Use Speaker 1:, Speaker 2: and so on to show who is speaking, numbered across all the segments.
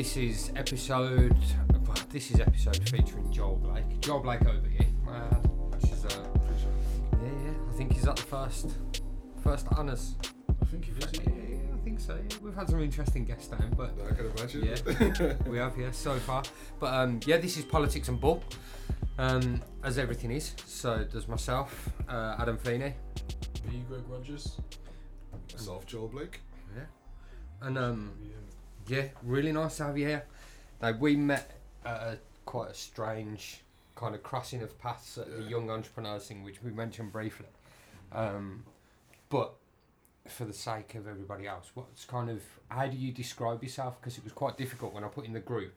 Speaker 1: This is episode. This is episode featuring Joel Blake. Joel Blake over here, man. Which is uh, yeah, yeah. I think he's at the first, first honours.
Speaker 2: I think it is.
Speaker 1: Yeah, yeah, I think so. Yeah. We've had some interesting guests down, but
Speaker 2: I can imagine.
Speaker 1: Yeah. we have, yeah, so far. But um, yeah, this is politics and bull, um, as everything is. So does myself, uh, Adam Feeney,
Speaker 3: Me, Greg Rogers.
Speaker 2: Myself, Joel Blake.
Speaker 1: yeah, and um, yeah, really nice to have you here. Like we met at a quite a strange kind of crossing of paths at the Young Entrepreneurs thing, which we mentioned briefly. Um, but for the sake of everybody else, what's kind of how do you describe yourself? Because it was quite difficult when I put in the group.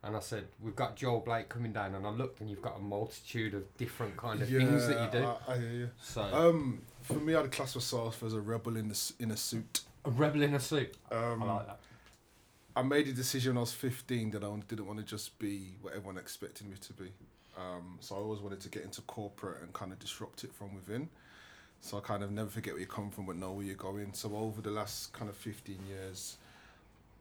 Speaker 1: And I said, we've got Joel Blake coming down, and I looked, and you've got a multitude of different kind of things that you do.
Speaker 2: I, I hear you.
Speaker 1: so,
Speaker 2: Um, for me, I'd class myself as a rebel in the in a suit.
Speaker 1: a rebel in a suit.
Speaker 2: Um,
Speaker 1: I like that.
Speaker 2: I made a decision when I was 15 that I didn't want to just be what everyone expected me to be. Um, so I always wanted to get into corporate and kind of disrupt it from within. So I kind of never forget where you come from but know where you're going. So over the last kind of 15 years,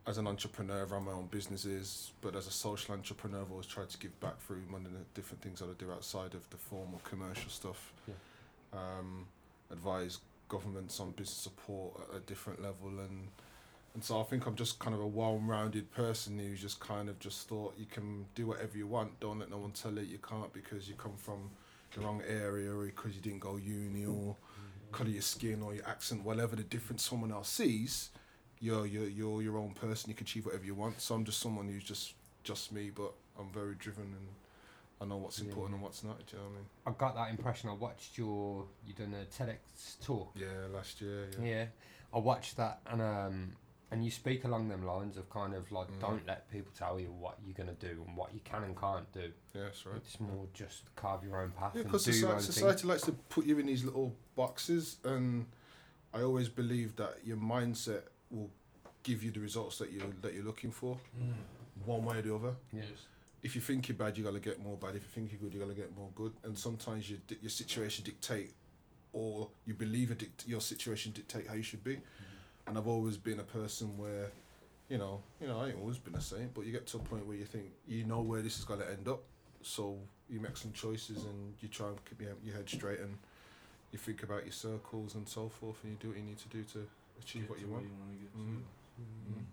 Speaker 2: as an entrepreneur, I've run my own businesses, but as a social entrepreneur, I've always tried to give back through one of the different things that I do outside of the formal commercial stuff.
Speaker 1: Yeah.
Speaker 2: Um, advise governments on business support at a different level and and so I think I'm just kind of a well-rounded person who's just kind of just thought you can do whatever you want. Don't let no one tell you you can't because you come from the wrong area or because you didn't go uni or colour your skin or your accent, whatever the difference someone else sees. You're you're you're your own person. You can achieve whatever you want. So I'm just someone who's just just me, but I'm very driven and I know what's
Speaker 1: Yeah.
Speaker 2: important and what's not. Do you know what I mean?
Speaker 1: I got that impression. I watched your you done a TEDx talk.
Speaker 2: Yeah, last year. Yeah.
Speaker 1: Yeah, I watched that and um and you speak along them lines of kind of like
Speaker 2: Mm.
Speaker 1: don't let people tell you what you're gonna do and what you can and can't do.
Speaker 2: Yeah, that's right.
Speaker 1: It's more just carve your own path
Speaker 2: Yeah, because
Speaker 1: do
Speaker 2: society, society likes to put you in these little boxes, and I always believe that your mindset will give you the results that you that you're looking for, one way or the other.
Speaker 3: Yes.
Speaker 2: If you think you're bad, you gotta get more bad. If you think you're good, you gotta get more good. And sometimes your your situation dictate, or you believe a dict- your situation dictate how you should be. And I've always been a person where, you know, you know, I ain't always been the same, but you get to a point where you think you know where this is gonna end up, so you make some choices and you try and keep your, your head straight and you think about your circles and so forth, and you do what you need to do to achieve
Speaker 3: Get
Speaker 2: what
Speaker 3: to
Speaker 2: you
Speaker 3: where
Speaker 2: want.
Speaker 3: wanna get to.
Speaker 2: Mhm.
Speaker 1: Mm.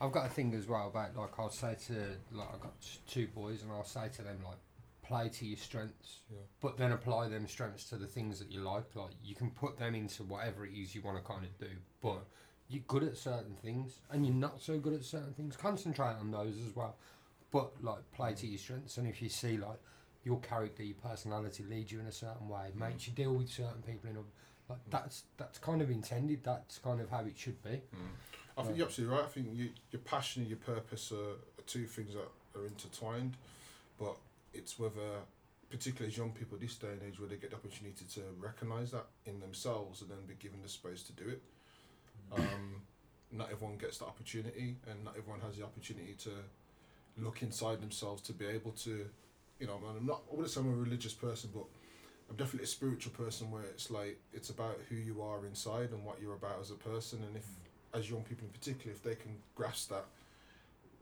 Speaker 1: I've got a thing as well about like I'll say to like I've got two boys and I'll say to them like play to your strengths,
Speaker 2: Yeah.
Speaker 1: but then apply them strengths to the things that you like. Like you can put them into whatever it is you want to kind of do, but you're good at certain things and you're not so good at certain things. Concentrate on those as well, but like play to your strengths. And if you see like your character, your personality leads you in a certain way, makes you deal with certain people in a like that's that's kind of intended. That's kind of how it should be.
Speaker 2: Mm. I think you're absolutely right. I think you, your passion and your purpose are, are two things that are intertwined, but it's whether, particularly as young people this day and age, where they get the opportunity to recognise that in themselves and then be given the space to do it. Um, not everyone gets the opportunity, and not everyone has the opportunity to look inside themselves to be able to, you know. And I'm not. I wouldn't say I'm a religious person, but I'm definitely a spiritual person where it's like it's about who you are inside and what you're about as a person, and if as young people in particular, if they can grasp that,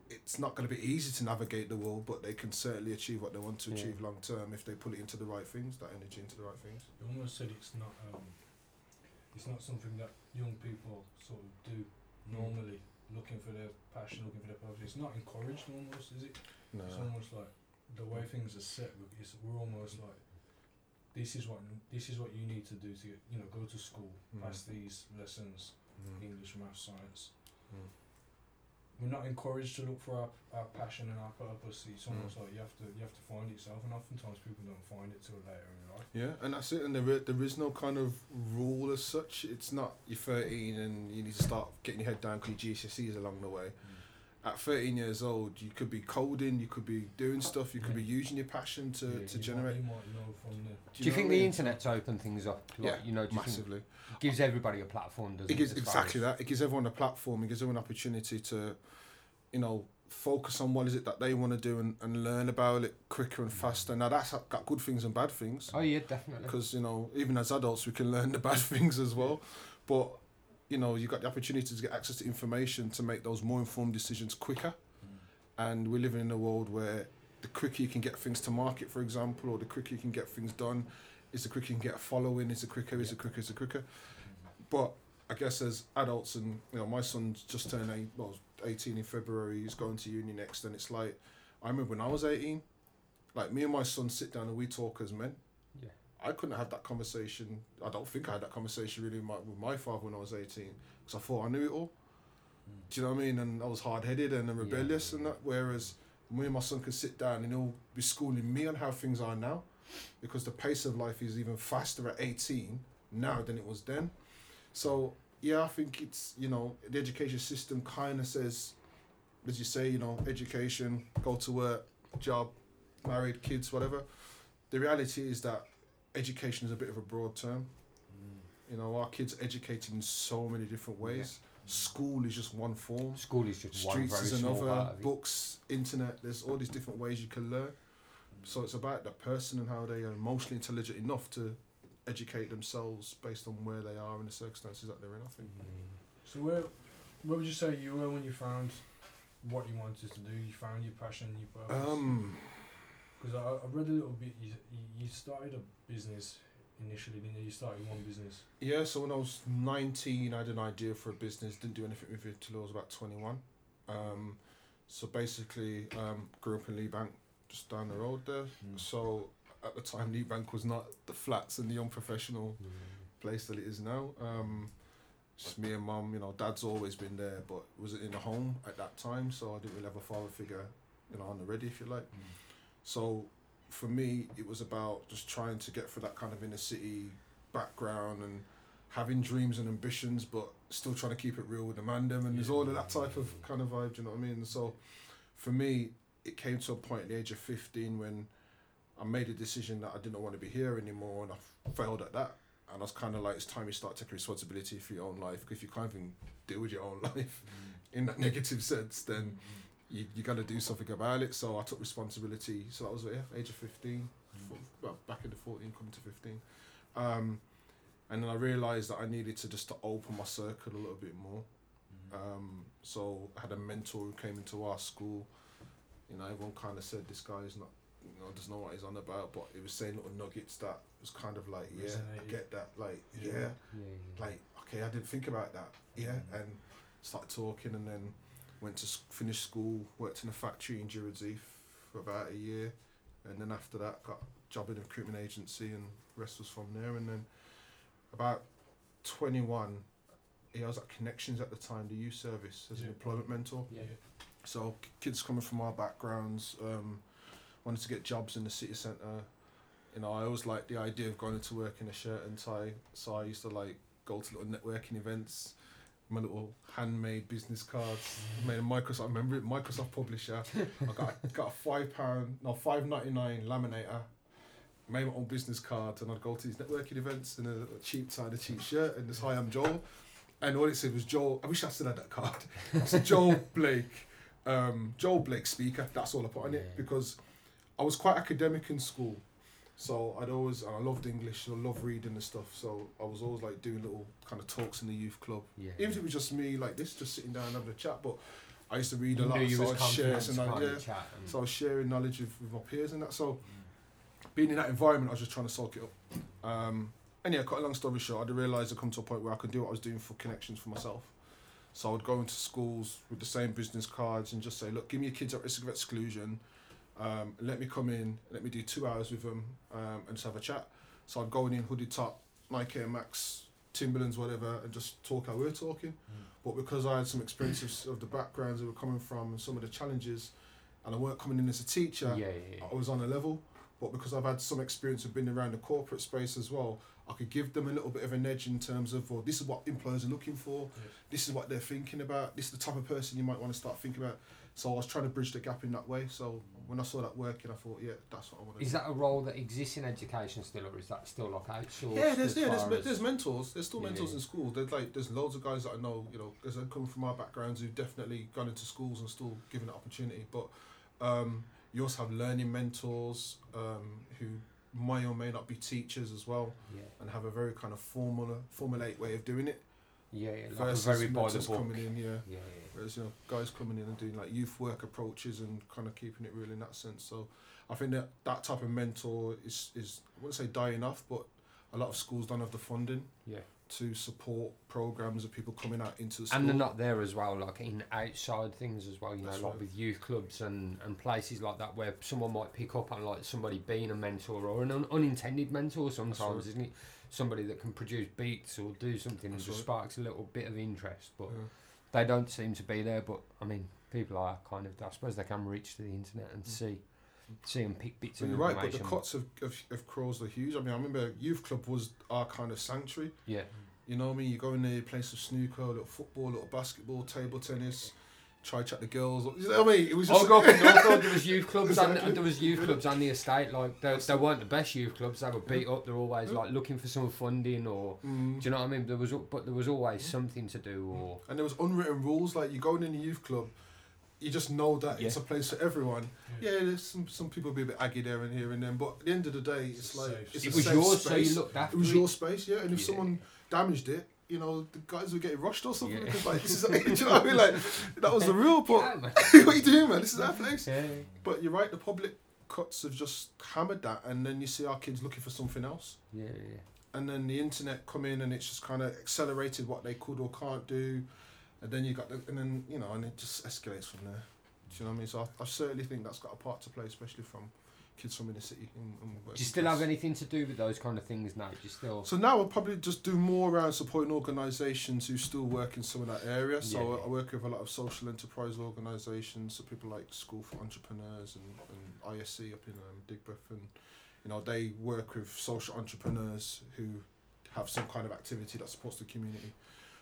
Speaker 2: it's not going to be easy to navigate the world, but they can certainly achieve what they want to
Speaker 1: Yeah.
Speaker 2: achieve long term if they put it into the right things, that energy into the right things.
Speaker 3: You almost said it's not um, it's not something that young people sort of do normally, looking for their passion, looking for their purpose. It's not encouraged almost, is it?
Speaker 2: No.
Speaker 3: It's almost like the way things are set. It's, we're almost like this is what this is what you need to do to get, you know go to school,
Speaker 2: Mm.
Speaker 3: pass these lessons,
Speaker 2: Mm.
Speaker 3: English, math, science.
Speaker 2: Mm.
Speaker 3: We're not encouraged to look for our, our passion and our purpose. It's
Speaker 2: Mm.
Speaker 3: almost like you have to you have to find it yourself, and oftentimes people don't find it till later in life.
Speaker 2: Yeah, and that's it. And there there is no kind of rule as such. It's not you're 13 and you need to start getting your head down because your GCSEs along the way. At 13 years old, you could be coding, you could be doing stuff, you could be using your passion to,
Speaker 3: Yeah,
Speaker 2: to
Speaker 3: you might-
Speaker 2: generate.
Speaker 3: you might know from the
Speaker 1: Do you
Speaker 2: know
Speaker 1: think
Speaker 2: what I
Speaker 1: the
Speaker 2: mean?
Speaker 1: internet's opened things up? Like,
Speaker 2: Yeah,
Speaker 1: you know, do you think
Speaker 2: Massively.
Speaker 1: it gives everybody a platform, doesn't
Speaker 2: It gives
Speaker 1: as far
Speaker 2: exactly
Speaker 1: as-
Speaker 2: that. It gives everyone a platform. It gives everyone an opportunity to, you know, focus on what is it that they want to do and, and learn about it quicker and mm. faster. Now that's got good things and bad things
Speaker 1: Oh yeah, definitely.
Speaker 2: because you know even as adults we can learn the bad things as well, but you know you got the opportunity to get access to information to make those more informed decisions quicker. Mm. and we're living in a world where the quicker you can get things to market, for example, or the quicker you can get things done, is the quicker you can get a following, is the quicker, is the quicker, is the quicker. But I guess as adults, and you know, my son's just turned eight, well, 18 in February, he's going to uni next, and it's like, I remember when I was 18, like me and my son sit down and we talk as men. I couldn't have that conversation. I don't think I had that conversation really with my, with my father when I was 18 because I thought I knew it all. Do you know what I mean? And I was hard headed and rebellious
Speaker 1: Yeah.
Speaker 2: and that. Whereas me and my son can sit down and he'll be schooling me on how things are now because the pace of life is even faster at 18 now than it was then. So, yeah, I think it's, you know, the education system kind of says, as you say, you know, education, go to work, job, married, kids, whatever. The reality is that education is a bit of a broad term. Mm. You know, our kids are educated in so many different ways. School is just one form.
Speaker 1: School is just one
Speaker 2: Streets
Speaker 1: very
Speaker 2: is
Speaker 1: small
Speaker 2: another.
Speaker 1: part of it.
Speaker 2: Books, internet. There's all these different ways you can learn. Mm. So it's about the person and how they are emotionally intelligent enough to educate themselves based on where they are and the circumstances that they're in. I think. Mm.
Speaker 3: So where, where would you say you were when you found what you wanted to do? You found your passion, your purpose.
Speaker 2: Um,
Speaker 3: Because I, I read a little bit. You, you- you started a business initially, didn't you? You started one business.
Speaker 2: yeah. So when I was 19, I had an idea for a business. Didn't do anything with it till I was about 21. Um, so basically, um, grew up in Lee Bank, just down the road there. So at the time, Lee Bank was not the flats and the young professional place that it is now. Um, just me and mum, you know, dad's always been there, but wasn't in the home at that time, so I didn't really have a father figure, you know, on the ready, if you like. So for me, it was about just trying to get through that kind of inner city background and having dreams and ambitions, but still trying to keep it real with the mandem, and there's all of that type of kind of vibe. Do you know what I mean? So for me, it came to a point at the age of 15 when I made a decision that I didn't want to be here anymore, and I failed at that. And I was kind of like, it's time you start taking responsibility for your own life. Because if you can't even deal with your own life mm. in that negative sense, then mm-hmm. You, you got to do something about it. So I took responsibility. So that was yeah, age of 15, f- well, back into 14, coming to 15. Um, and then I realised that I needed to just to open my circle a little bit more. Um, so I had a mentor who came into our school. You know, everyone kind of said this guy is not, you know, doesn't know what he's on about, but he was saying little nuggets that was kind of like, yeah, I get that. Like,
Speaker 3: Yeah.
Speaker 2: yeah,
Speaker 1: Yeah,
Speaker 2: like okay, I didn't think about that. Yeah,
Speaker 3: Mhm.
Speaker 2: and started talking, and then went to finish school, worked in a factory in Jersey for about a year, and then after that got a job in a recruitment agency, and rest was from there. And then about twenty one, yeah, I was at Connections at the time, the youth service as an employment mentor.
Speaker 1: Yeah.
Speaker 2: So k- kids coming from our backgrounds um, wanted to get jobs in the city centre. You know, I always liked the idea of going to work in a shirt and tie. So I used to like go to little networking events. My little handmade business cards, made a Microsoft. I remember it, Microsoft publisher. I got got a five pound, no five ninety nine laminator. Made my own business cards, and I'd go to these networking events in a, cheap tie, and a cheap shirt, and this hi, I'm Joel. And all it said was Joel. I wish I still had that card. I said Joel Blake, um, Joel Blake speaker. That's all I put on it because I was quite academic in school, so I'd always and I loved English. and I loved reading and stuff. So I was always like doing little kind of talks in the youth club,
Speaker 1: yeah.
Speaker 2: even if it was just me like this, just sitting down and having a chat. But I used to read
Speaker 1: You
Speaker 2: a lot, so I'd share some. Yeah.
Speaker 1: and-
Speaker 2: So I was sharing knowledge with, with my peers and that. So being in that environment, I was just trying to soak it up. Um, and yeah, cut a long story short, I realised I'd come to a point where I could do what I was doing for connections for myself. So I would go into schools with the same business cards and just say, look, give me your kids at risk of exclusion. Um, let me come in, let me do two hours with them um, and just have a chat. So I'd go in, hoodie top, Nike Air Max, Timberlands, whatever, and just talk how we're talking. But because I had some experiences of the backgrounds they were coming from and some of the challenges, and I weren't coming in as a teacher,
Speaker 1: yeah, yeah, yeah.
Speaker 2: I was on a level. But because I've had some experience of being around the corporate space as well, I could give them a little bit of an edge in terms of, well, this is what employers are looking for, this is what they're thinking about, this is the type of person you might want to start thinking about. So I was trying to bridge the gap in that way. So when I saw that working, I thought, yeah, that's what I want to
Speaker 1: Is
Speaker 2: do.
Speaker 1: that a role that exists in education still, or is that still like outsourced?
Speaker 2: Yeah, there's yeah, there's,
Speaker 1: as-
Speaker 2: there's mentors. There's still mentors
Speaker 1: yeah.
Speaker 2: in school. There's like there's loads of guys that I know. You know, because come from our backgrounds who've definitely gone into schools and still given that opportunity. But um, you also have learning mentors um, who may or may not be teachers as well
Speaker 1: Yeah.
Speaker 2: and have a very kind of formula formulate way of doing it.
Speaker 1: Yeah, yeah, like
Speaker 2: versus
Speaker 1: very
Speaker 2: mentors coming in, yeah.
Speaker 1: Yeah, yeah.
Speaker 2: Whereas you know, guys coming in and doing like youth work approaches and kind of keeping it real in that sense. So I think that that type of mentor is is I wouldn't say dying off, but a lot of schools don't have the funding
Speaker 1: Yeah.
Speaker 2: to support programs of people coming out into the school.
Speaker 1: And they're not there as well, like in outside things as well, you know,
Speaker 2: That's
Speaker 1: like with youth clubs and, and places like that where someone might pick up on like somebody being a mentor or an un- unintended mentor sometimes,
Speaker 2: right.
Speaker 1: isn't it? Somebody that can produce beats or do something
Speaker 2: That's
Speaker 1: that just sparks a little bit of interest, but
Speaker 2: Yeah.
Speaker 1: they don't seem to be there. But I mean, people are kind of, I suppose they can reach to the internet and
Speaker 2: Mm.
Speaker 1: see, see and pick bits
Speaker 2: But
Speaker 1: of
Speaker 2: you're right, but the cuts of, of, of Crows are huge. I mean, I remember youth club was our kind of sanctuary.
Speaker 1: yeah,
Speaker 2: You know what I mean? You go in there, you play some snooker, a little football, a little basketball, table tennis, try chat the girls. You know what I mean? It was just
Speaker 1: I grew up in Northwood. There was youth clubs
Speaker 2: Exactly.
Speaker 1: and there was youth clubs on the estate. Like they, they weren't the best youth clubs. They were beat up. They're always like looking for some funding or
Speaker 2: Mm.
Speaker 1: do you know what I mean? There was but there was always something to do or
Speaker 2: And there was unwritten rules like you going in a youth club, you just know that it's a place for everyone. Yeah, there's some some people be a bit aggy there and here and then, but at the end of the day, it's
Speaker 3: It's
Speaker 2: like
Speaker 3: safe.
Speaker 2: it's
Speaker 1: it
Speaker 2: a
Speaker 1: was
Speaker 2: safe
Speaker 1: yours, so
Speaker 2: space.
Speaker 1: you looked after
Speaker 2: It was
Speaker 1: it.
Speaker 2: your space, yeah. And if
Speaker 1: Yeah.
Speaker 2: someone damaged it, you know, the guys were getting rushed or something
Speaker 1: Yeah.
Speaker 2: like this is, do you know what I mean? Like that was the But
Speaker 1: man.
Speaker 2: what you doing, man? This is our place.
Speaker 1: Yeah.
Speaker 2: But you're right. The public cuts have just hammered that, and then you see our kids looking for something else.
Speaker 1: Yeah, yeah.
Speaker 2: and then the internet come in and it's just kind of accelerated what they could or can't do and then you got the and then you know and it just escalates from there do you know what I mean so I, I certainly think that's got a part to play especially from kids from inner city and, and
Speaker 1: Do you still have anything to do with those kind of things now? Do you still?
Speaker 2: so now I'll probably just do more around supporting organisations who still work in some of that area. So
Speaker 1: Yeah, yeah.
Speaker 2: I work with a lot of social enterprise organisations, so people like School for Entrepreneurs and, and ISC up in um, Digbeth, and you know they work with social entrepreneurs who have some kind of activity that supports the community.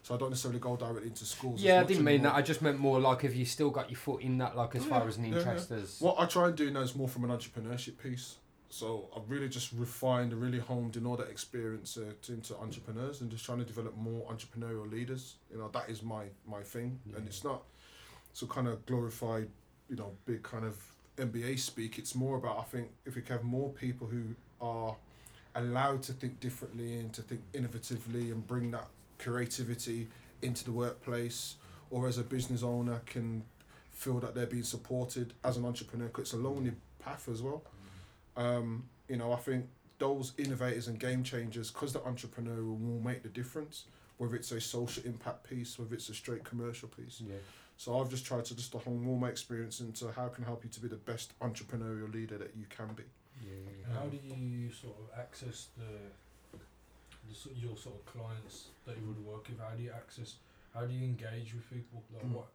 Speaker 2: So I don't necessarily go directly into schools.
Speaker 1: Yeah, I didn't mean
Speaker 2: anymore.
Speaker 1: that. I just meant more like if you still got your foot in that, like as
Speaker 2: Oh,
Speaker 1: far as an
Speaker 2: Yeah, yeah.
Speaker 1: interest as.
Speaker 2: What I try and do now is more from an entrepreneurship piece. So I've really just refined and really honed in all that experience uh, to, into entrepreneurs and just trying to develop more entrepreneurial leaders. You know, that is my my thing, and it's not so kind of glorified, you know, big kind of MBA speak. It's more about I think if we can have more people who are allowed to think differently and to think innovatively and bring that creativity into the workplace, or as a business owner can feel that they're being supported as an entrepreneur 'cause it's a lonely path as well. Um, you know, I think those innovators and game changers, because the entrepreneur will make the difference, whether it's a social impact piece, whether it's a straight commercial piece.
Speaker 1: Yeah.
Speaker 2: So I've just tried to just hone all my experience into how can help you to be the best entrepreneurial leader that you can be.
Speaker 1: Yeah.
Speaker 3: And how do you sort of access the, the your sort of clients that you would work with? How do you access? How do you engage with people? Like
Speaker 2: Mm.
Speaker 3: what?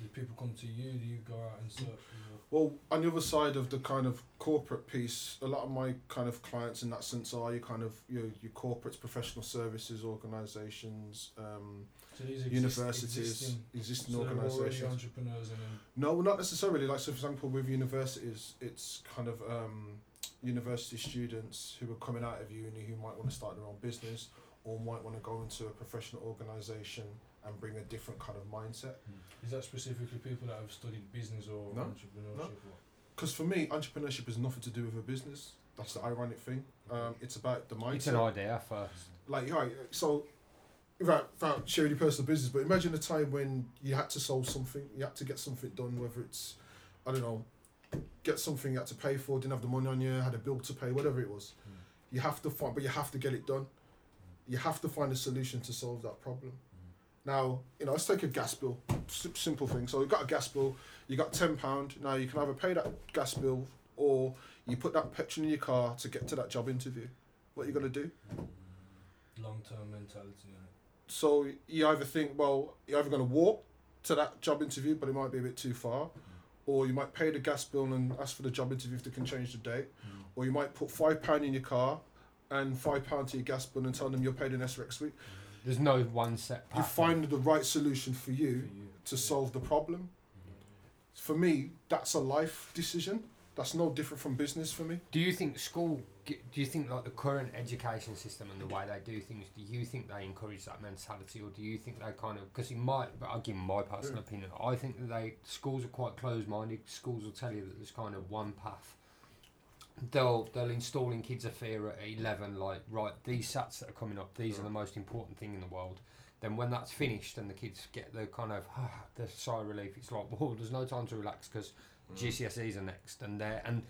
Speaker 3: Do people come to you? Do you go out and search? for
Speaker 2: Well, on the other side of the kind of corporate piece, a lot of my kind of clients in that sense are your kind of your your corporates, professional services organisations, um,
Speaker 3: So exist,
Speaker 2: universities,
Speaker 3: existing,
Speaker 2: existing
Speaker 3: so
Speaker 2: organisations.
Speaker 3: entrepreneurs and
Speaker 2: No, not necessarily. Like, so for example, with universities, it's kind of um, university students who are coming out of uni who might want to start their own business or might want to go into a professional organisation and bring a different kind of mindset.
Speaker 3: is that specifically people that have studied business or
Speaker 2: No,
Speaker 3: entrepreneurship? Or?
Speaker 2: Because for me, entrepreneurship has nothing to do with a business. That's the ironic thing. Um, it's about the mindset.
Speaker 1: It's an idea first.
Speaker 2: like right so without, without sharing your personal business but imagine a time when you had to solve something you had to get something done whether it's i don't know get something you had to pay for didn't have the money on you had a bill to pay whatever it was. Mm. You have to find but you have to get it done. Mm. You have to find a solution to solve that problem. Mm. Now you know let's take a gas bill. Simple thing. So you've got a gas bill you got 10 pound now you can either pay that gas bill or you put that petrol in your car to get to that job interview. What are you going to do?
Speaker 3: Long term mentality.
Speaker 2: so you either think, well, you're either going to walk to that job interview, but it might be a bit too far, or you might pay the gas bill and ask for the job interview if they can change the date, or you might put five pound in your car and five pound to your gas bill and tell them you're paid in next week.
Speaker 1: There's no one set.
Speaker 2: You find the right solution for
Speaker 3: For
Speaker 2: you
Speaker 3: you
Speaker 2: to
Speaker 3: yeah.
Speaker 2: solve the problem. For me, that's a life decision. That's no different from business for me.
Speaker 1: Do you think school? Do you think like the current education system and the way they do things? Do you think they encourage that mentality, or do you think they kind of? Because in my, but I'll give my personal
Speaker 2: Yeah.
Speaker 1: opinion. I think that they schools are quite closed-minded. Schools will tell you that there's kind of one path. They'll they'll install in kids a fear at eleven, like right, these sats that are coming up, these are the most important thing in the world. then when that's finished and the kids get the kind of ah, the sigh of relief, it's like, well, there's no time to relax because. GCSEs are next, and there and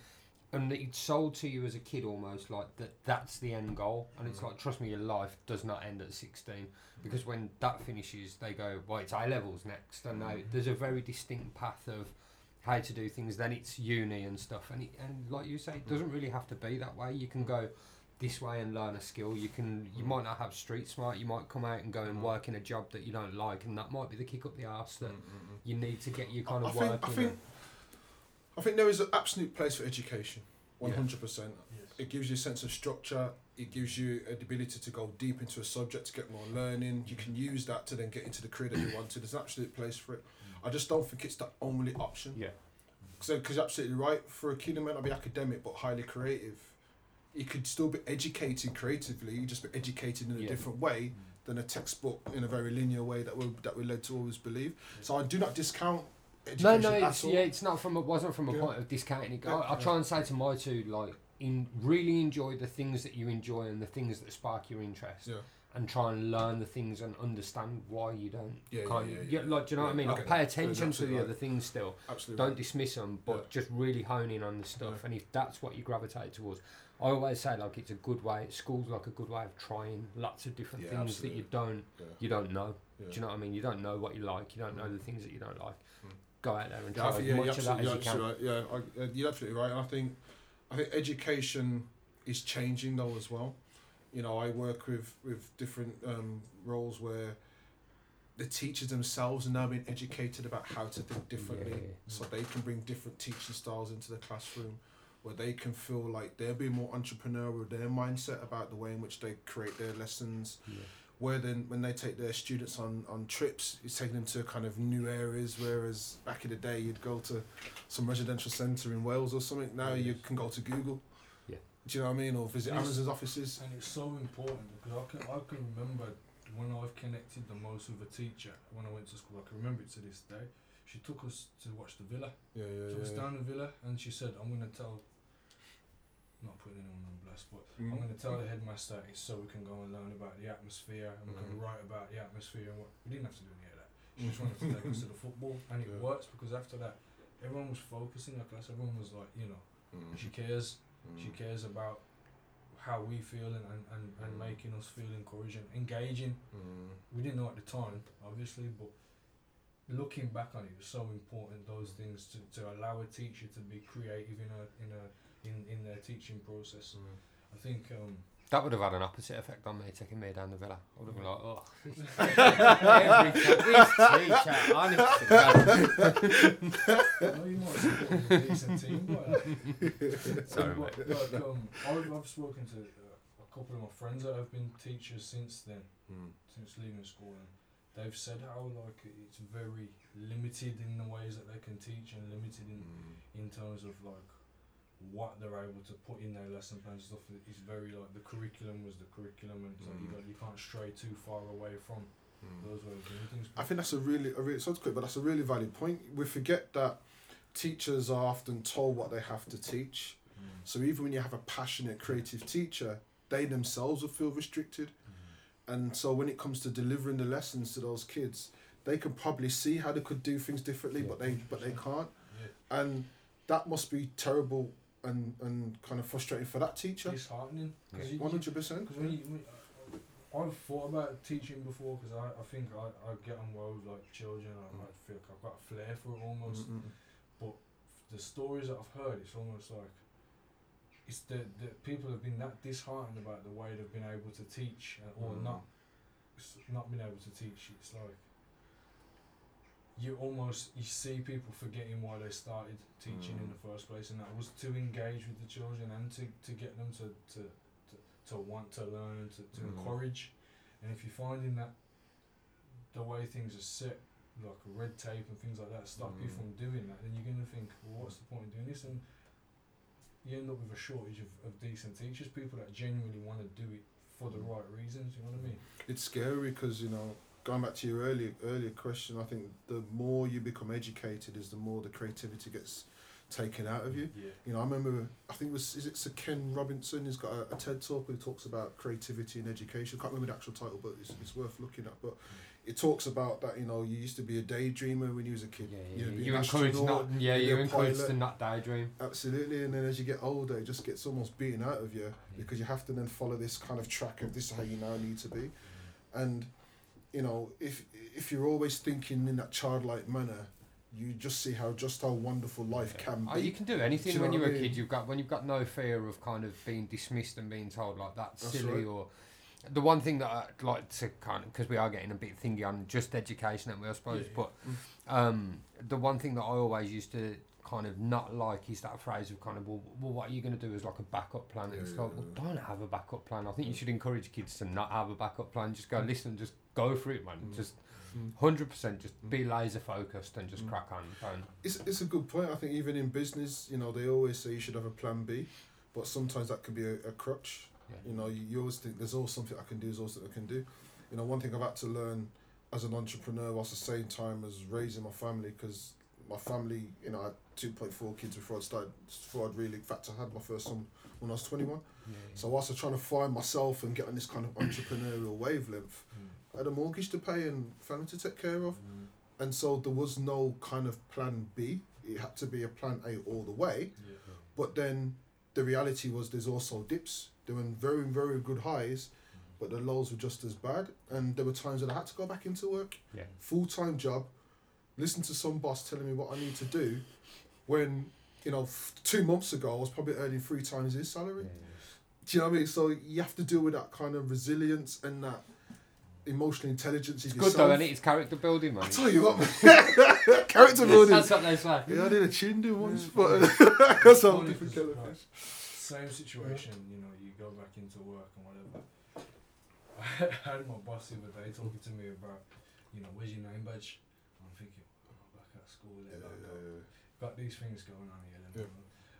Speaker 1: and it's sold to you as a kid almost like that. That's the end goal, and it's
Speaker 2: Mm.
Speaker 1: like, trust me, your life does not end at 16 because when that finishes, they go, well, it's A levels next, and now
Speaker 2: Mm.
Speaker 1: there's a very distinct path of how to do things. Then it's uni and stuff, and it, and like you say, it doesn't really have to be that way. You can go this way and learn a skill. You can you might not have street smart. You might come out and go and work in a job that you don't like, and that might be the kick up the arse that you need to get you kind
Speaker 2: I
Speaker 1: of
Speaker 2: think-
Speaker 1: work.
Speaker 2: I think- I think there is an absolute place for education, 100%.
Speaker 3: Yes.
Speaker 2: It gives you a sense of structure. It gives you the ability to go deep into a subject to get more learning. You can mm-hmm. use that to then get into the career that you want to. There's an absolute place for it. Mm. I just don't think it's the only option.
Speaker 1: Yeah.
Speaker 2: So, because you're absolutely right. For a kid who might not be academic but highly creative, You could still be educated creatively. You just be educated in a
Speaker 1: Yeah.
Speaker 2: different way mm. than a textbook in a very linear way that we that we're led to always believe. So I do not discount
Speaker 1: No, no, it's, yeah, it's not from. It wasn't from a
Speaker 2: Yeah.
Speaker 1: point of discounting it. I, I try and say to my two, like, in really enjoy the things that you enjoy and the things that spark your interest,
Speaker 2: Yeah.
Speaker 1: and try and learn the things and understand why you don't.
Speaker 2: Yeah, yeah, yeah, yeah.
Speaker 1: like, do you know what I mean? Like, pay attention to the
Speaker 2: absolutely
Speaker 1: other things still.
Speaker 2: Absolutely.
Speaker 1: Don't dismiss them, but just really hone in on the stuff. And if that's what you gravitate towards, I always say like it's a good way. School's like a good way of trying lots of different things that you don't you don't know. Do you know what I mean? You don't know what you like. You don't know
Speaker 2: Mm.
Speaker 1: the things that you don't like. Go out there and
Speaker 2: Yeah,
Speaker 1: try
Speaker 2: I think,
Speaker 1: as
Speaker 2: yeah,
Speaker 1: much
Speaker 2: you're
Speaker 1: of that
Speaker 2: absolutely,
Speaker 1: as
Speaker 2: you're
Speaker 1: can.
Speaker 2: right. Yeah, I, uh, you're absolutely right. I think, I think education is changing though as well. You know, I work with with different um, roles where the teachers themselves are now being educated about how to think differently,
Speaker 1: Yeah.
Speaker 2: so they can bring different teaching styles into the classroom, where they can feel like they're being more entrepreneurial their mindset about the way in which they create their lessons,
Speaker 1: Yeah.
Speaker 2: Where then when they take their students on, on trips, it's taking them to kind of new areas. Whereas back in the day, you'd go to some residential centre in Wales or something. Now you
Speaker 3: Yes.
Speaker 2: can go to Google.
Speaker 1: Yeah.
Speaker 2: Do you know what I mean? Or visit
Speaker 3: Yes.
Speaker 2: Amazon's offices.
Speaker 3: And it's so important because I can I can remember when I've connected the most with a teacher when I went to school. I can remember it to this day. She took us to watch the Villa.
Speaker 2: Yeah, yeah,
Speaker 3: took us
Speaker 2: yeah.
Speaker 3: down the Villa, and she said, "I'm going to tell." Not putting anyone on but
Speaker 2: Mm.
Speaker 3: I'm going to tell the headmaster it's so we can go and learn about the atmosphere and we can
Speaker 2: Mhm.
Speaker 3: write about the atmosphere and what. We didn't have to do any of that. She just wanted to take us to the football, and it
Speaker 2: Yeah.
Speaker 3: works because after that, everyone was focusing in the class. Everyone was like, you know,
Speaker 2: Mm.
Speaker 3: she cares. She cares about how we feel and, and, and, and making us feel encouraging, engaging. We didn't know at the time, obviously, but looking back on it, it was so important those things to, to allow a teacher to be creative in a in a in, in their teaching process.
Speaker 2: Mm.
Speaker 3: I think um,
Speaker 1: That would have had an opposite effect on me taking me down the villa. I would have been like, oh, every teacher,
Speaker 3: no, you might support a decent team, but
Speaker 1: Sorry,
Speaker 3: but,
Speaker 1: mate.
Speaker 3: like, um, I've, I've spoken to uh, a couple of my friends that have been teachers since then.
Speaker 2: Mm.
Speaker 3: since leaving school and they've said how like it's very limited in the ways that they can teach and limited in,
Speaker 2: Mm.
Speaker 3: in terms of like what they're able to put in their lesson plans and stuff it's very like the curriculum was the curriculum and so you,
Speaker 2: Mm.
Speaker 3: got, you can't stray too far away from
Speaker 2: Mm.
Speaker 3: those ways of doing things
Speaker 2: I think that's a really, a really, sounds quick, but that's a really valid point. We forget that teachers are often told what they have to teach.
Speaker 3: Mm.
Speaker 2: So even when you have a passionate, creative teacher, they themselves will feel restricted. And so when it comes to delivering the lessons to those kids, they can probably see how they could do things differently, but they but they can't.
Speaker 3: yeah.
Speaker 2: And that must be terrible and, and kind of frustrating for that teacher.
Speaker 3: disheartening because
Speaker 2: One hundred percent.
Speaker 3: Because when you, when, I've thought about teaching before because I, I think I, I get on well with like children. I, I feel like I've got a flair for it almost. But the stories that I've heard, it's almost like it's the, the people have been that disheartened about the way they've been able to teach or
Speaker 2: Mm.
Speaker 3: not s- not been able to teach. It's like you almost you see people forgetting why they started teaching in
Speaker 2: Mm.
Speaker 3: the first place, and that was to engage with the children and to, to get them to, to, to, to want to learn to, to
Speaker 2: Mm.
Speaker 3: encourage. And if you're finding that the way things are set, like red tape and things like that, stop you
Speaker 2: Mm.
Speaker 3: from doing that, then you're going to think, well, what's the point of doing this? And you end up with a shortage of, of decent teachers, people that genuinely want to do it for the
Speaker 2: Mm.
Speaker 3: right reasons. You know what I mean?
Speaker 2: It's scary because you know, going back to your earlier earlier question, I think the more you become educated, is the more the creativity gets taken out of you.
Speaker 3: Yeah.
Speaker 2: You know, I remember, I think it was, is it Sir Ken Robinson? He's got a, a TED talk where he talks about creativity and education. I can't remember the actual title, but it's, it's worth looking at. But it talks about that, you know, you used to be a daydreamer when you was a kid.
Speaker 1: Yeah,
Speaker 2: You
Speaker 1: yeah,
Speaker 2: know,
Speaker 1: you
Speaker 2: an
Speaker 1: encourage not. Yeah,
Speaker 2: you'd be
Speaker 1: you
Speaker 2: a
Speaker 1: encourage
Speaker 2: pilot.
Speaker 1: to not daydream.
Speaker 2: Absolutely, and then as you get older, it just gets almost beaten out of you because you have to then follow this kind of track of this is how you now need to be, and you know if if you're always thinking in that childlike manner, you just see how just how wonderful life can
Speaker 1: Oh,
Speaker 2: be.
Speaker 1: you can do anything
Speaker 2: Do you
Speaker 1: when you're
Speaker 2: what
Speaker 1: a
Speaker 2: I
Speaker 1: kid. You've got when you've got no fear of kind of being dismissed and being told like that's,
Speaker 2: That's
Speaker 1: silly
Speaker 2: right.
Speaker 1: or. The one thing that I'd like to kind of because we are getting a bit thingy on just education, and we I suppose,
Speaker 3: Yeah, yeah.
Speaker 1: but um, the one thing that I always used to kind of not like is that phrase of kind of well, well what are you going to do as like a backup plan?
Speaker 2: Yeah,
Speaker 1: it's
Speaker 2: yeah,
Speaker 1: like well, don't have a backup plan. I think you should encourage kids to not have a backup plan. Just go listen, just go for it, man.
Speaker 2: Mm.
Speaker 1: Just
Speaker 2: Mm.
Speaker 1: hundred percent, just be laser focused and just
Speaker 2: Mm.
Speaker 1: crack on. Don't.
Speaker 2: It's, it's a good point. I think even in business, you know, they always say you should have a plan B, but sometimes that can be a, a crutch.
Speaker 1: Yeah.
Speaker 2: You know, you, you always think there's always something I can do, there's always something I can do. You know, one thing I've had to learn as an entrepreneur whilst at the same time as raising my family, because my family, you know, I 2.4 kids before I started, before I'd really, in fact, I had my first son when I was 21.
Speaker 1: Yeah,
Speaker 2: So whilst I'm trying to find myself and get on this kind of entrepreneurial wavelength, I had a mortgage to pay and family to take care of.
Speaker 3: Mm.
Speaker 2: And so there was no kind of plan B. It had to be a plan A all the way.
Speaker 3: Yeah.
Speaker 2: But then the reality was there's also dips. There were very, very good highs, but the lows were just as bad. And there were times that I had to go back into work,
Speaker 1: yeah.
Speaker 2: full time job, listen to some boss telling me what I need to do when, you know, f- two months ago I was probably earning three times his salary. Do you know what I mean? So you have to deal with that kind of resilience and that emotional intelligence in
Speaker 1: It's good
Speaker 2: yourself.
Speaker 1: though, and it's character building, man.
Speaker 2: I tell you what, man. character building.
Speaker 1: That's what they say.
Speaker 2: Yeah, I did a chin do once,
Speaker 3: Yeah.
Speaker 2: but that's how
Speaker 3: Funny
Speaker 2: different
Speaker 3: 'cause,
Speaker 2: kettle of fish.
Speaker 3: Same situation, you know, you go back into work and whatever. I had my boss the other day talking to me about, you know, where's your name badge? I'm thinking, oh, back at school,
Speaker 2: Yeah,
Speaker 3: they've
Speaker 2: yeah,
Speaker 3: got these things going on here. And,
Speaker 2: Yeah.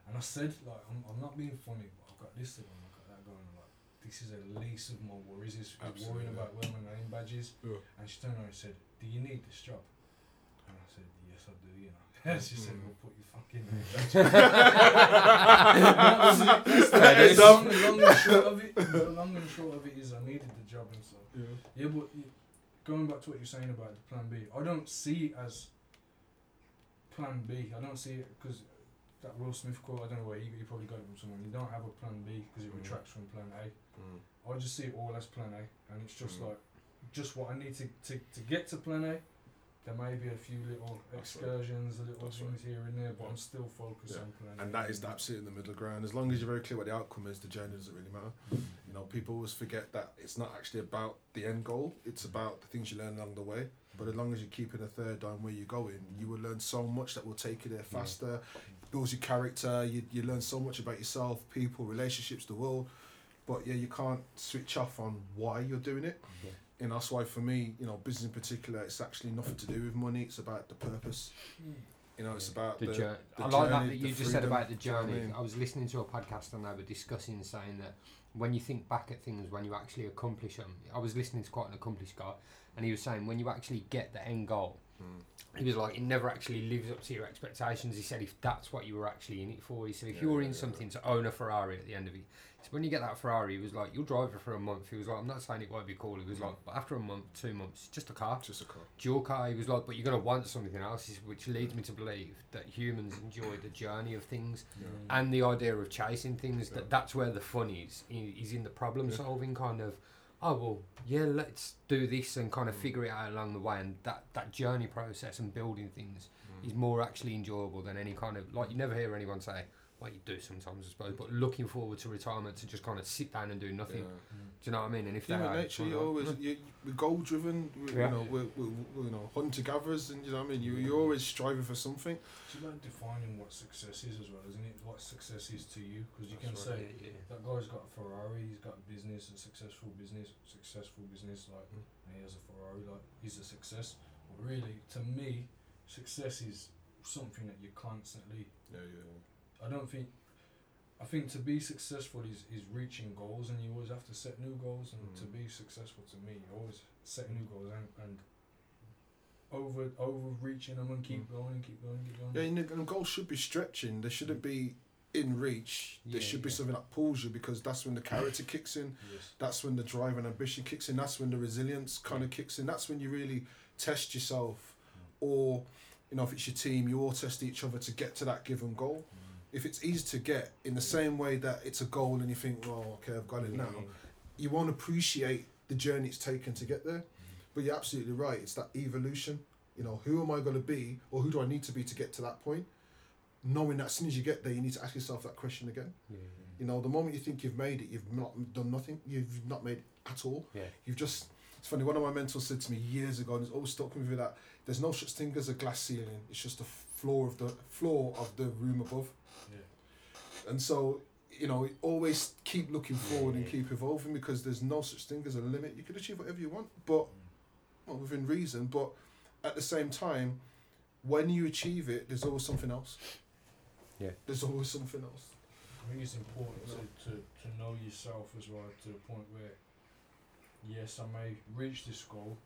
Speaker 3: and I said, like, I'm, I'm not being funny, but I've got this thing, I've got that going on. Like, this is the least of my worries, is, is worrying about where my name badge is.
Speaker 2: Yeah.
Speaker 3: And she turned around and said, Do you need this job? And I said, Yes, I do, you know. she said,
Speaker 2: Mm.
Speaker 3: Well, put your fucking name badge. It. The- long, long and short of it. The long and short of it is I needed the job and stuff.
Speaker 2: yeah.
Speaker 3: Yeah, but going back to what you're saying about the plan B, I don't see it as plan B. I don't see it because that Will Smith quote, I don't know where he, you probably got it from someone. You don't have a plan B because it
Speaker 2: Mm.
Speaker 3: retracts from plan A.
Speaker 2: Mm.
Speaker 3: I just see it all as plan A, and it's just
Speaker 2: Mm.
Speaker 3: like just what I need to, to, to get to plan A. There may be a few little
Speaker 2: right.
Speaker 3: excursions, a little
Speaker 2: That's
Speaker 3: things here and there, but
Speaker 2: Yeah.
Speaker 3: I'm still focused
Speaker 2: Yeah.
Speaker 3: on plan A.
Speaker 2: And that is the absolute in the middle ground. As long as you're very clear what the outcome is, the journey doesn't really matter. You know, people always forget that it's not actually about the end goal. It's about the things you learn along the way. But as long as you're keeping a third eye on where you're going, you will learn so much that will take you there
Speaker 1: Yeah.
Speaker 2: faster, builds your character. You you learn so much about yourself, people, relationships, the world. But yeah, you can't switch off on why you're doing it.
Speaker 1: Yeah.
Speaker 2: And that's why for me, you know, business in particular, it's actually nothing to do with money. It's about the purpose.
Speaker 3: Mm.
Speaker 2: You know, it's
Speaker 1: Yeah.
Speaker 2: about
Speaker 1: the,
Speaker 2: the,
Speaker 1: journey.
Speaker 2: the
Speaker 1: I like that
Speaker 2: journey,
Speaker 1: that you just said about the
Speaker 2: do you know I
Speaker 1: journey.
Speaker 2: mean?
Speaker 1: I was listening to a podcast and they were discussing saying that when you think back at things, when you actually accomplish them, I was listening to quite an accomplished guy, and he was saying when you actually get the end goal,
Speaker 2: Mm.
Speaker 1: he was like it never actually lives up to your expectations. He said if that's what you were actually in it for, he said if
Speaker 2: Yeah,
Speaker 1: you're in
Speaker 2: yeah.
Speaker 1: something to own a Ferrari at the end of it. So when you get that Ferrari, he was like you'll drive it for a month. He was like I'm not saying it won't be cool. He was
Speaker 2: Mm.
Speaker 1: like but after a month, two months, just a car.
Speaker 2: Just a car.
Speaker 1: Dual car, he was like, but you're gonna want something else, which leads me to believe that humans enjoy the journey of things and the idea of chasing things.
Speaker 2: Yeah.
Speaker 1: That that's where the fun is. Is in the problem
Speaker 2: Yeah.
Speaker 1: solving kind of. Oh well, yeah, let's do this and kind of
Speaker 2: Mm.
Speaker 1: figure it out along the way, and that that journey process and building things
Speaker 2: Mm.
Speaker 1: is more actually enjoyable than any kind of like you never hear anyone say. Well, you do sometimes, I suppose, but looking forward to retirement to just kind of sit down and do nothing.
Speaker 2: Yeah.
Speaker 1: Do you know what I mean? And if
Speaker 2: Human
Speaker 1: they're
Speaker 2: nature,
Speaker 1: kind
Speaker 2: you
Speaker 1: of-
Speaker 2: always you, we're goal driven. We,
Speaker 1: Yeah.
Speaker 2: You know, we're, we're, we're you know hunter gatherers, and you know what I mean. You you're always striving for something.
Speaker 3: It's about defining what success is as well, isn't it? What success is to you, because you can
Speaker 2: That's
Speaker 3: say
Speaker 1: Yeah, yeah.
Speaker 3: that guy's got a Ferrari, he's got a business, a successful business, successful business, like,
Speaker 2: Mm.
Speaker 3: and he has a Ferrari, like, he's a success. But really, to me, success is something that you constantly.
Speaker 2: Yeah, yeah.
Speaker 3: I don't think. I think to be successful is, is reaching goals, and you always have to set new goals. And to
Speaker 2: Mm.
Speaker 3: be successful, to me, you always set new goals and, and over overreaching them and keep mm. going and keep going and keep going.
Speaker 2: Yeah, and, and goals should be stretching. They shouldn't be in reach. There
Speaker 1: Yeah,
Speaker 2: should be
Speaker 1: yeah.
Speaker 2: something that pulls you because that's when the character kicks in.
Speaker 3: Yes.
Speaker 2: That's when the drive and ambition kicks in. That's when the resilience kind of kicks in. That's when you really test yourself, mm. or you know, if it's your team, you all test each other to get to that given goal. Mm. If it's easy to get, in the same way that it's a goal, and you think, well, okay, I've got it now. You won't appreciate the journey it's taken to get there. Mm. But you're absolutely right. It's that evolution. You know, who am I going to be, or who do I need to be to get to that point? Knowing that as soon as you get there, you need to ask yourself that question again.
Speaker 1: Yeah.
Speaker 2: You know, the moment you think you've made it, you've not done nothing. You've not made it at all.
Speaker 1: Yeah.
Speaker 2: You've just. It's funny. One of my mentors said to me years ago, and it's always stuck with me that there's no such thing as a glass ceiling. It's just the floor of the floor of the room above.
Speaker 3: Yeah.
Speaker 2: And so, you know, always keep looking forward and keep evolving because there's no such thing as a limit. You can achieve whatever you want, but well, within reason. But at the same time, when you achieve it, there's always something else.
Speaker 1: Yeah.
Speaker 2: There's always something else.
Speaker 3: I think it's important to, to, to know yourself as well to the point where, yes, I may reach this goal,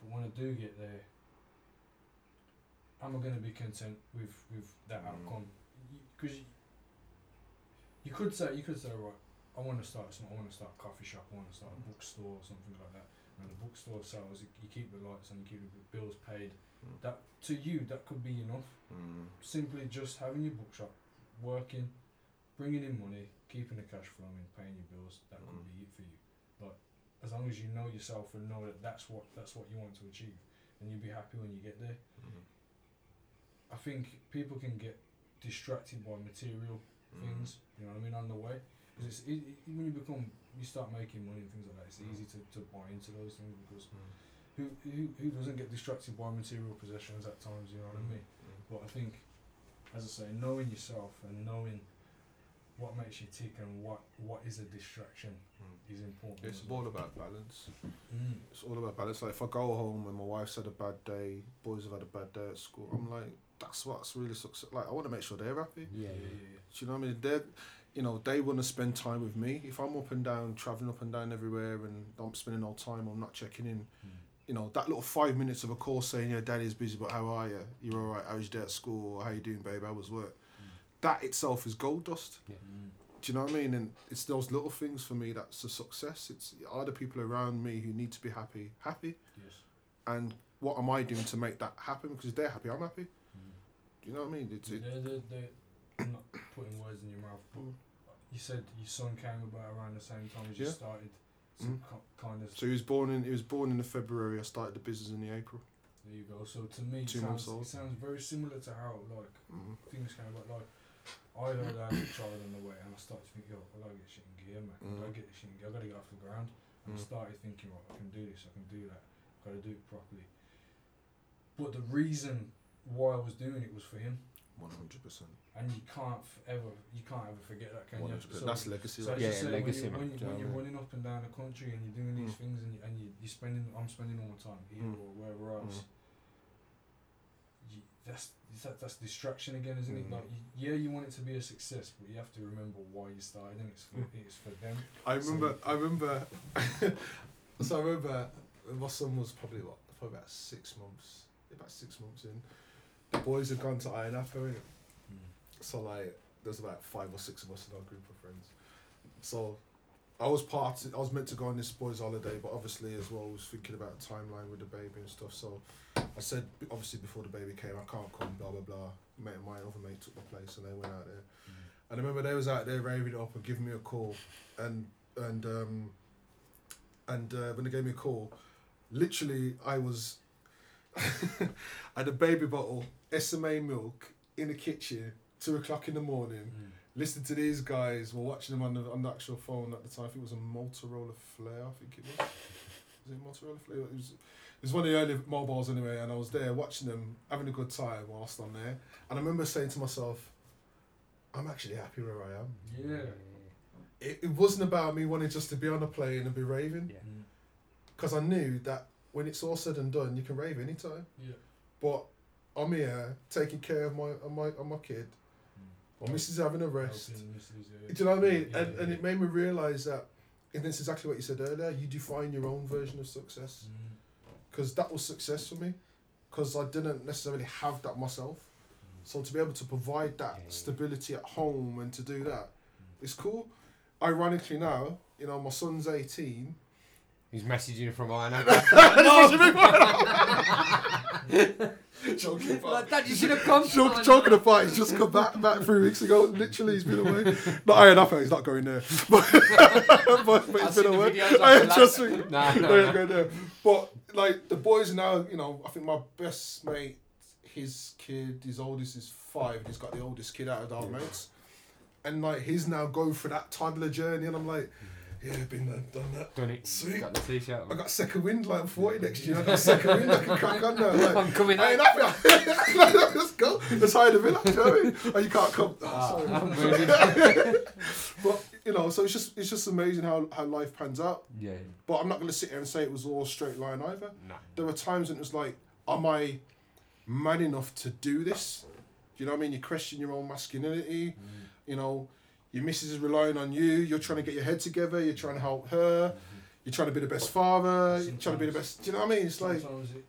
Speaker 3: but when I do get there, am I going to be content with, with that
Speaker 2: Mm.
Speaker 3: outcome? Because you, could say, you could say, right, I want to start, some- I want to start a coffee shop, I want to start a bookstore or something like that. And the bookstore sells, you, you keep the lights on, you keep the bills paid.
Speaker 2: Mm.
Speaker 3: That to you, that could be enough simply just having your bookshop working, bringing in money, keeping the cash flowing, paying your bills, that could
Speaker 2: Mm.
Speaker 3: be it for you. But as long as you know yourself and know that that's what that's what you want to achieve, and you'll be happy when you get there. I think people can get distracted by material things, you know what I mean, on the way. Because it's e- when you become, you start making money and things like that. It's
Speaker 2: Mm.
Speaker 3: easy to, to buy into those things because who, who who doesn't get distracted by material possessions at times, you know what I mean? But I think, as I say, knowing yourself and knowing what makes you tick and what, what is a distraction is important.
Speaker 2: It's all about balance.
Speaker 3: Mm.
Speaker 2: It's all about balance. Like if I go home and my wife's had a bad day, boys have had a bad day at school, I'm like, that's what's really success. Like I want to make sure they're happy.
Speaker 1: Yeah.
Speaker 3: Yeah, yeah,
Speaker 1: yeah.
Speaker 2: Do you know what I mean? They, you know, they want to spend time with me. If I'm up and down, traveling up and down everywhere, and I'm spending all time, I'm not checking in.
Speaker 3: Mm.
Speaker 2: You know, that little five minutes of a call saying, "Yeah, Daddy's busy, but how are you? You're all right. How's your day at school? How you doing, babe? How was work?" That itself is gold dust.
Speaker 3: Mm.
Speaker 2: Do you know what I mean? And it's those little things for me that's a success. It's are the people around me who need to be happy, happy,
Speaker 3: Yes.
Speaker 2: and what am I doing to make that happen? Because if they're happy, I'm happy.
Speaker 3: Mm.
Speaker 2: You know what I mean? It's it,
Speaker 3: They're, they're, they're, I'm not putting words in your mouth, but
Speaker 2: Mm.
Speaker 3: you said your son came about around the same time as you started. So
Speaker 2: Mm.
Speaker 3: kind of.
Speaker 2: so he was born in he was born in the February. I started the business in the April.
Speaker 3: There you go. So to me, it sounds, it sounds very similar to how like
Speaker 2: Mm.
Speaker 3: things came about. Like I heard I had a child on the way, and I started to think, yo, I gotta get shit in gear, man. I
Speaker 2: Mm.
Speaker 3: gotta get this shit in gear. I gotta get off the ground. And I
Speaker 2: Mm.
Speaker 3: started thinking, right, I can do this. I can do that. I gotta do it properly. But the reason why I was doing it was for him,
Speaker 2: One hundred percent.
Speaker 3: and you can't f- ever, you can't ever forget that, can
Speaker 2: One
Speaker 3: you?
Speaker 2: hundred percent. That's legacy.
Speaker 3: So
Speaker 1: Yeah,
Speaker 3: you say,
Speaker 1: legacy,
Speaker 3: when, you, when,
Speaker 1: Do
Speaker 3: you,
Speaker 1: you know
Speaker 3: when
Speaker 1: what I
Speaker 3: you're running up and down the country and you're doing these
Speaker 2: Mm.
Speaker 3: things and, you, and you, you're spending, I'm spending all my time here
Speaker 2: Mm.
Speaker 3: or wherever else.
Speaker 2: Mm.
Speaker 3: You, that's that, that's distraction again, isn't it?
Speaker 2: Mm.
Speaker 3: Like, yeah, you want it to be a success, but you have to remember why you started, and it's for
Speaker 2: Mm.
Speaker 3: it's for them.
Speaker 2: I
Speaker 3: So-
Speaker 2: remember. I remember. so I remember my son was probably what, probably about six months. About six months in, the boys had gone to Ayia Napa, innit? So like, there's about five or six of us in our group of friends. So, I was part. I was meant to go on this boys' holiday, but obviously as well, I was thinking about a timeline with the baby and stuff. So, I said obviously before the baby came, I can't come. Blah blah blah. Mate of mine, other mate took the place, and they went out there. And I remember they was out there raving it up and giving me a call, and and um, and uh, when they gave me a call, literally I was, I had a baby bottle, SMA milk in the kitchen, two o'clock in the morning,
Speaker 3: Mm.
Speaker 2: listening to these guys, We're watching them on the on the actual phone at the time. I think it was a Motorola Flare. I think it was. Was it Motorola Flare? It was. It was one of the early mobiles anyway, and I was there watching them having a good time whilst I'm there. And I remember saying to myself, "I'm actually happy where I am."
Speaker 3: Yeah.
Speaker 2: it, it wasn't about me wanting just to be on a plane and be raving
Speaker 1: Yeah.
Speaker 2: Because I knew that when it's all said and done, you can rave anytime.
Speaker 3: Yeah.
Speaker 2: But I'm here taking care of my of my of my kid.
Speaker 3: Mm.
Speaker 2: My missus having a rest.
Speaker 3: Yeah.
Speaker 2: Do you know what I mean?
Speaker 3: Yeah,
Speaker 2: and
Speaker 3: yeah,
Speaker 2: and it made me realise that, and that's exactly what you said earlier. You define your own version of success
Speaker 3: Mm.
Speaker 2: because that was success for me. because I didn't necessarily have that myself. So to be able to provide that stability at home and to do that, it's cool. Ironically now, you know, my son's 18.
Speaker 1: He's messaging from Ayia
Speaker 2: Joking about
Speaker 1: Like that, you should have come.
Speaker 2: Joke, joking about he's just come back back three weeks ago. Literally, he's been away. Not Ayia Napa, he's not going there. But, but, but
Speaker 1: I've
Speaker 2: he's
Speaker 1: seen
Speaker 2: been
Speaker 1: the
Speaker 2: away. I
Speaker 1: the
Speaker 2: just
Speaker 1: lads- Nah,
Speaker 2: no,
Speaker 1: nah,
Speaker 2: he's
Speaker 1: nah.
Speaker 2: going there. But like the boys now, you know, I think my best mate, his kid, his oldest is five. He's got the oldest kid out of our mates, and like he's now going through that toddler journey, and I'm like, yeah, been there, done that.
Speaker 1: Done it.
Speaker 2: Sweet.
Speaker 1: Got the t-shirt.
Speaker 2: I got second wind like I'm 40 next year. I got second wind. I can crack on now. Like,
Speaker 1: I'm coming out.
Speaker 2: Let's go. Let's hide a villa. Do you know what I mean? Oh, you can't come. Oh,
Speaker 1: Ah,
Speaker 2: sorry. But you know, so it's just it's just amazing how, how life pans out.
Speaker 1: yeah.
Speaker 2: But I'm not going to sit here and say it was all straight line either.
Speaker 1: Nah.
Speaker 2: There were times when it was like, am I man enough to do this? Do you know what I mean? You question your own masculinity. You know, your missus is relying on you. You're trying to get your head together. You're trying to help her. You're trying to be the best father. You're trying to be the best. Do you know what I mean? It's like
Speaker 3: it,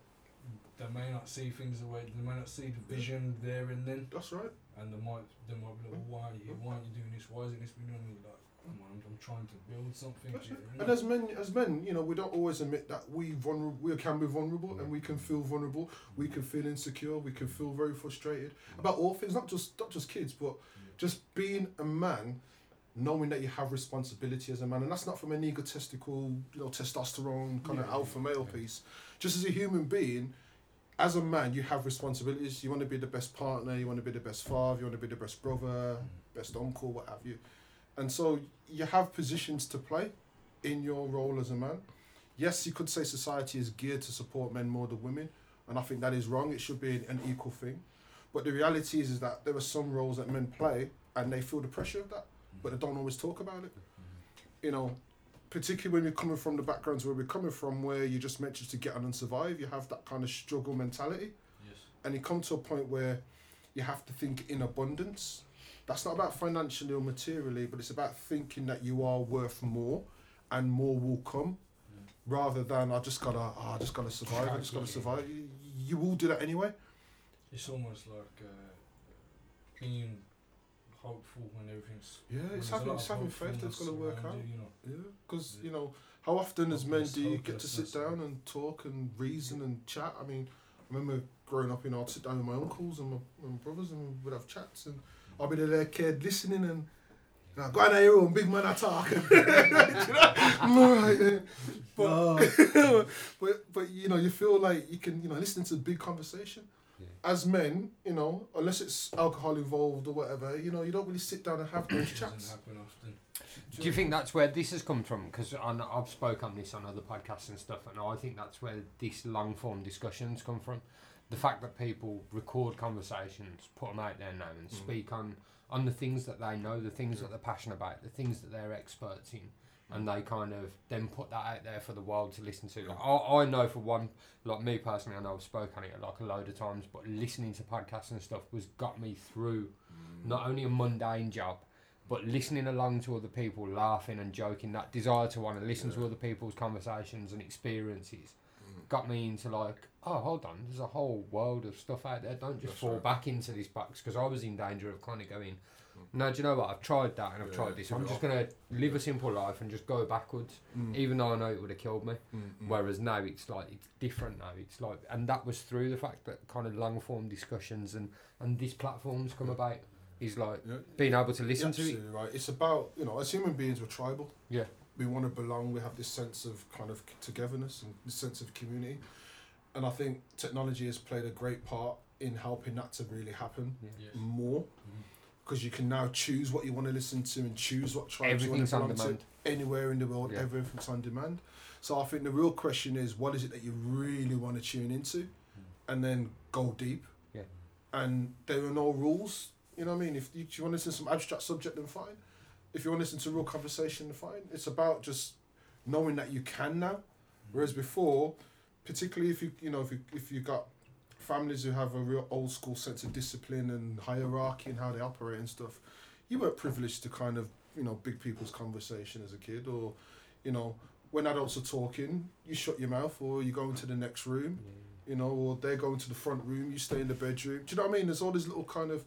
Speaker 3: they may not see things the way they may not see the vision there and then,
Speaker 2: that's right.
Speaker 3: and they might they might be like, mm. why are you why aren't you doing this? Why isn't this being done? Like, come on, I'm, I'm trying to build something.
Speaker 2: Right. And as men, as men, you know, we don't always admit that we vulnerable. We can be vulnerable, and we can mm. feel vulnerable. We can feel insecure. We can feel very frustrated about all things, not just not just kids, but just being a man, knowing that you have responsibility as a man, and that's not from an egotistical, you know, testosterone kind of
Speaker 3: Yeah.
Speaker 2: alpha male piece. Just as a human being, as a man, you have responsibilities. You want to be the best partner. You want to be the best father. You want to be the best brother, mm. best uncle, what have you. And so you have positions to play in your role as a man. Yes, you could say society is geared to support men more than women, and I think that is wrong. It should be an equal thing. But the reality is, is that there are some roles that men play, and they feel the pressure of that, but they don't always talk about it. You know, particularly when you're coming from the backgrounds where we're coming from, where you just mentioned to get on and survive, you have that kind of struggle mentality
Speaker 3: yes.
Speaker 2: and you come to a point where you have to think in abundance. That's not about financially or materially, but it's about thinking that you are worth more, and more will come, rather than I just gotta, oh, I just gotta survive. I just gotta survive. You, you will do that anyway.
Speaker 3: It's almost like uh, being hopeful when everything's.
Speaker 2: Yeah,
Speaker 3: when
Speaker 2: it's having, it's having faith that it's gonna work out.
Speaker 3: you, you know.
Speaker 2: Yeah, because
Speaker 3: Yeah.
Speaker 2: you know, how often as men do you get to sit down and talk and reason and chat? I mean, I remember growing up, you know, I'd sit down with my uncles and my, my brothers and we'd have chats and I'd be the little kid listening and you know, go in your room, big man, I talk. you know? I'm alright, yeah. But, but but you know, you feel like you can, you know, listen to a big conversation.
Speaker 1: Yeah.
Speaker 2: As men, you know, unless it's alcohol involved or whatever, you know, you don't really sit down and have those chats.
Speaker 3: doesn't happen often.
Speaker 1: Do you think that's where this has come from? Because I've spoke on this on other podcasts and stuff, and I think that's where this long form discussions come from. The fact that people record conversations, put them out there now, and
Speaker 2: Mhm.
Speaker 1: speak on on the things that they know, the things that they're passionate about, the things that they're experts in, and they kind of then put that out there for the world to listen to. Like, I, I know for one, like me personally, I know I've spoken on it like a load of times, but listening to podcasts and stuff was got me through not only a mundane job, but listening along to other people, laughing and joking, that desire to want to listen to other people's conversations and experiences
Speaker 2: Mm.
Speaker 1: got me into like, oh, hold on, there's a whole world of stuff out there. Don't just
Speaker 2: That's
Speaker 1: fall
Speaker 2: right.
Speaker 1: back into this box because I was in danger of kind of going, no, do you know what? I've tried that and I've
Speaker 2: Yeah,
Speaker 1: tried this. I'm just going to live a simple life and just go backwards,
Speaker 2: Mm.
Speaker 1: even though I know it would have killed me.
Speaker 2: Mm, mm.
Speaker 1: Whereas now it's like it's different now. It's like, and that was through the fact that kind of long form discussions and and these platforms come
Speaker 2: Yeah.
Speaker 1: about. Is like
Speaker 2: Yeah.
Speaker 1: being able to listen
Speaker 2: You're
Speaker 1: to it.
Speaker 2: absolutely right. It's about you know, as human beings, we're tribal.
Speaker 1: Yeah.
Speaker 2: We want to belong. We have this sense of kind of togetherness and this sense of community, and I think technology has played a great part in helping that to really happen
Speaker 3: Yes.
Speaker 2: more.
Speaker 3: Mhm.
Speaker 2: Because you can now choose what you want to listen to and choose what tribes you want to
Speaker 1: on
Speaker 2: belong to anywhere in the world.
Speaker 1: Yeah.
Speaker 2: Everything's on demand. So I think the real question is, what is it that you really want to tune into, hmm. and then go deep.
Speaker 1: Yeah.
Speaker 2: And there are no rules. You know what I mean? If you, you want to listen to some abstract subject, then fine. If you want to listen to real conversation, then fine. It's about just knowing that you can now. Hmm. Whereas before, particularly if you you know if you if you got families who have a real old school sense of discipline and hierarchy and how they operate and stuff, you weren't privileged to kind of you know big people's conversation as a kid or you know when adults are talking, you shut your mouth or you go into the next room. you know, or they're going to the front room, you stay in the bedroom. Do you know what I mean? There's all these little kind of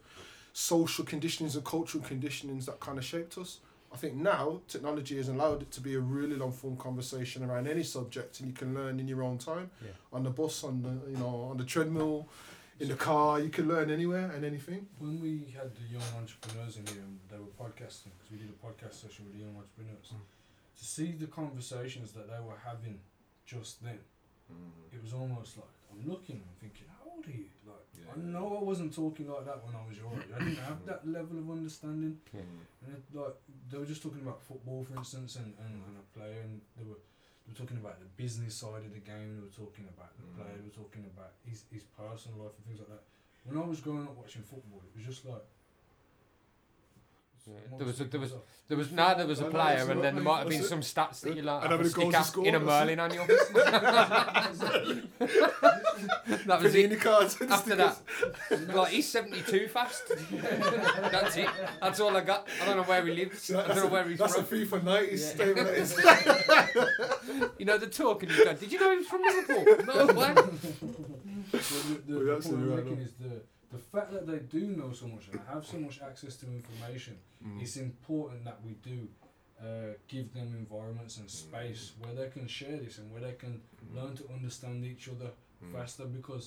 Speaker 2: social conditionings and cultural conditionings that kind of shaped us. I think now technology has allowed it to be a really long form conversation around any subject, and you can learn in your own time.
Speaker 1: Yeah.
Speaker 2: On the bus, on the you know, on the treadmill, in the car, you can learn anywhere and anything.
Speaker 3: When we had the young entrepreneurs in here and they were podcasting, because we did a podcast session with the young entrepreneurs,
Speaker 1: Mm.
Speaker 3: to see the conversations that they were having just then, it was almost like I'm looking and thinking, how old are you? Like, I know I wasn't talking like that when I was your age. I didn't have that level of understanding. And it, like they were just talking about football, for instance, and, and, and a player, and they were they were talking about the business side of the game. They were talking about the
Speaker 2: Mm.
Speaker 3: player. They were talking about his his personal life and things like that. When I was growing up watching football, it was just like.
Speaker 1: Yeah, there was a- there was- There was no, there was a
Speaker 2: No, no,
Speaker 1: player,
Speaker 2: that's
Speaker 1: and then there might have been
Speaker 2: that's
Speaker 1: some stats that you like
Speaker 2: And
Speaker 1: have
Speaker 2: how
Speaker 1: to
Speaker 2: many
Speaker 1: stick
Speaker 2: goals
Speaker 1: out in a Merlin on your That was it.
Speaker 2: Panini cards.
Speaker 1: After that, like he's seventy-two fast. That's it. That's all I got. I don't know where he lives. I don't know where he's
Speaker 2: That's
Speaker 1: from.
Speaker 2: a FIFA 90s
Speaker 1: Yeah.
Speaker 2: statement.
Speaker 1: You know the talk, and you go, "Did you know he was from Liverpool?" No way.
Speaker 3: Well, the, the,
Speaker 2: Well,
Speaker 3: the
Speaker 2: that's
Speaker 3: point I'm
Speaker 2: right,
Speaker 3: making
Speaker 2: no.
Speaker 3: is the the fact that they do know so much and have so much access to information.
Speaker 2: Mm.
Speaker 3: It's important that we do uh, give them environments and space where they can share this and where they can learn to understand each other
Speaker 2: Mm.
Speaker 3: faster because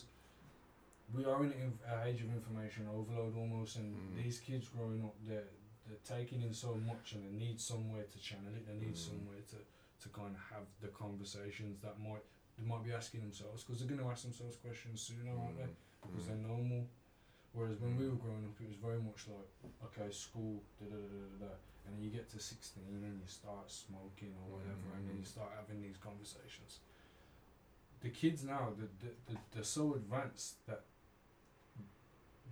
Speaker 3: we are in an age of information overload almost, and
Speaker 2: Mm.
Speaker 3: these kids growing up, they're they're taking in so much, and they need somewhere to channel it. They need
Speaker 2: Mm.
Speaker 3: somewhere to to kind of have the conversations that might they might be asking themselves because they're going to ask themselves questions sooner, aren't they? Because
Speaker 2: Mm.
Speaker 3: they're more. Whereas when we were growing up, it was very much like, okay, school, da da da da da, da. and then you get to 16 and you start smoking or whatever, and then you start having these conversations. The kids now, the, the, the, they're so advanced that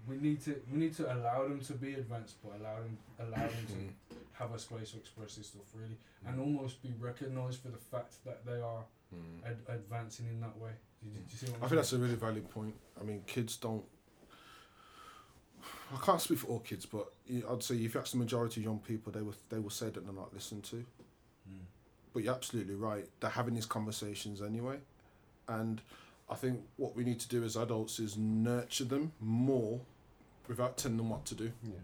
Speaker 3: we need to we need to allow them to be advanced, but allow them allow them
Speaker 2: Mm.
Speaker 3: to have a space to express this stuff really, and almost be recognised for the fact that they are
Speaker 2: Mm.
Speaker 3: ad- advancing in that way. Do you, do you see what
Speaker 2: I
Speaker 3: I'm
Speaker 2: think that's a really valid point. I mean, kids don't. I can't speak for all kids, but I'd say if you ask the majority of young people, they will they will say that they're not listened to.
Speaker 3: Mm.
Speaker 2: But you're absolutely right. They're having these conversations anyway, and I think what we need to do as adults is nurture them more, without telling them what to do.
Speaker 3: Mm-hmm.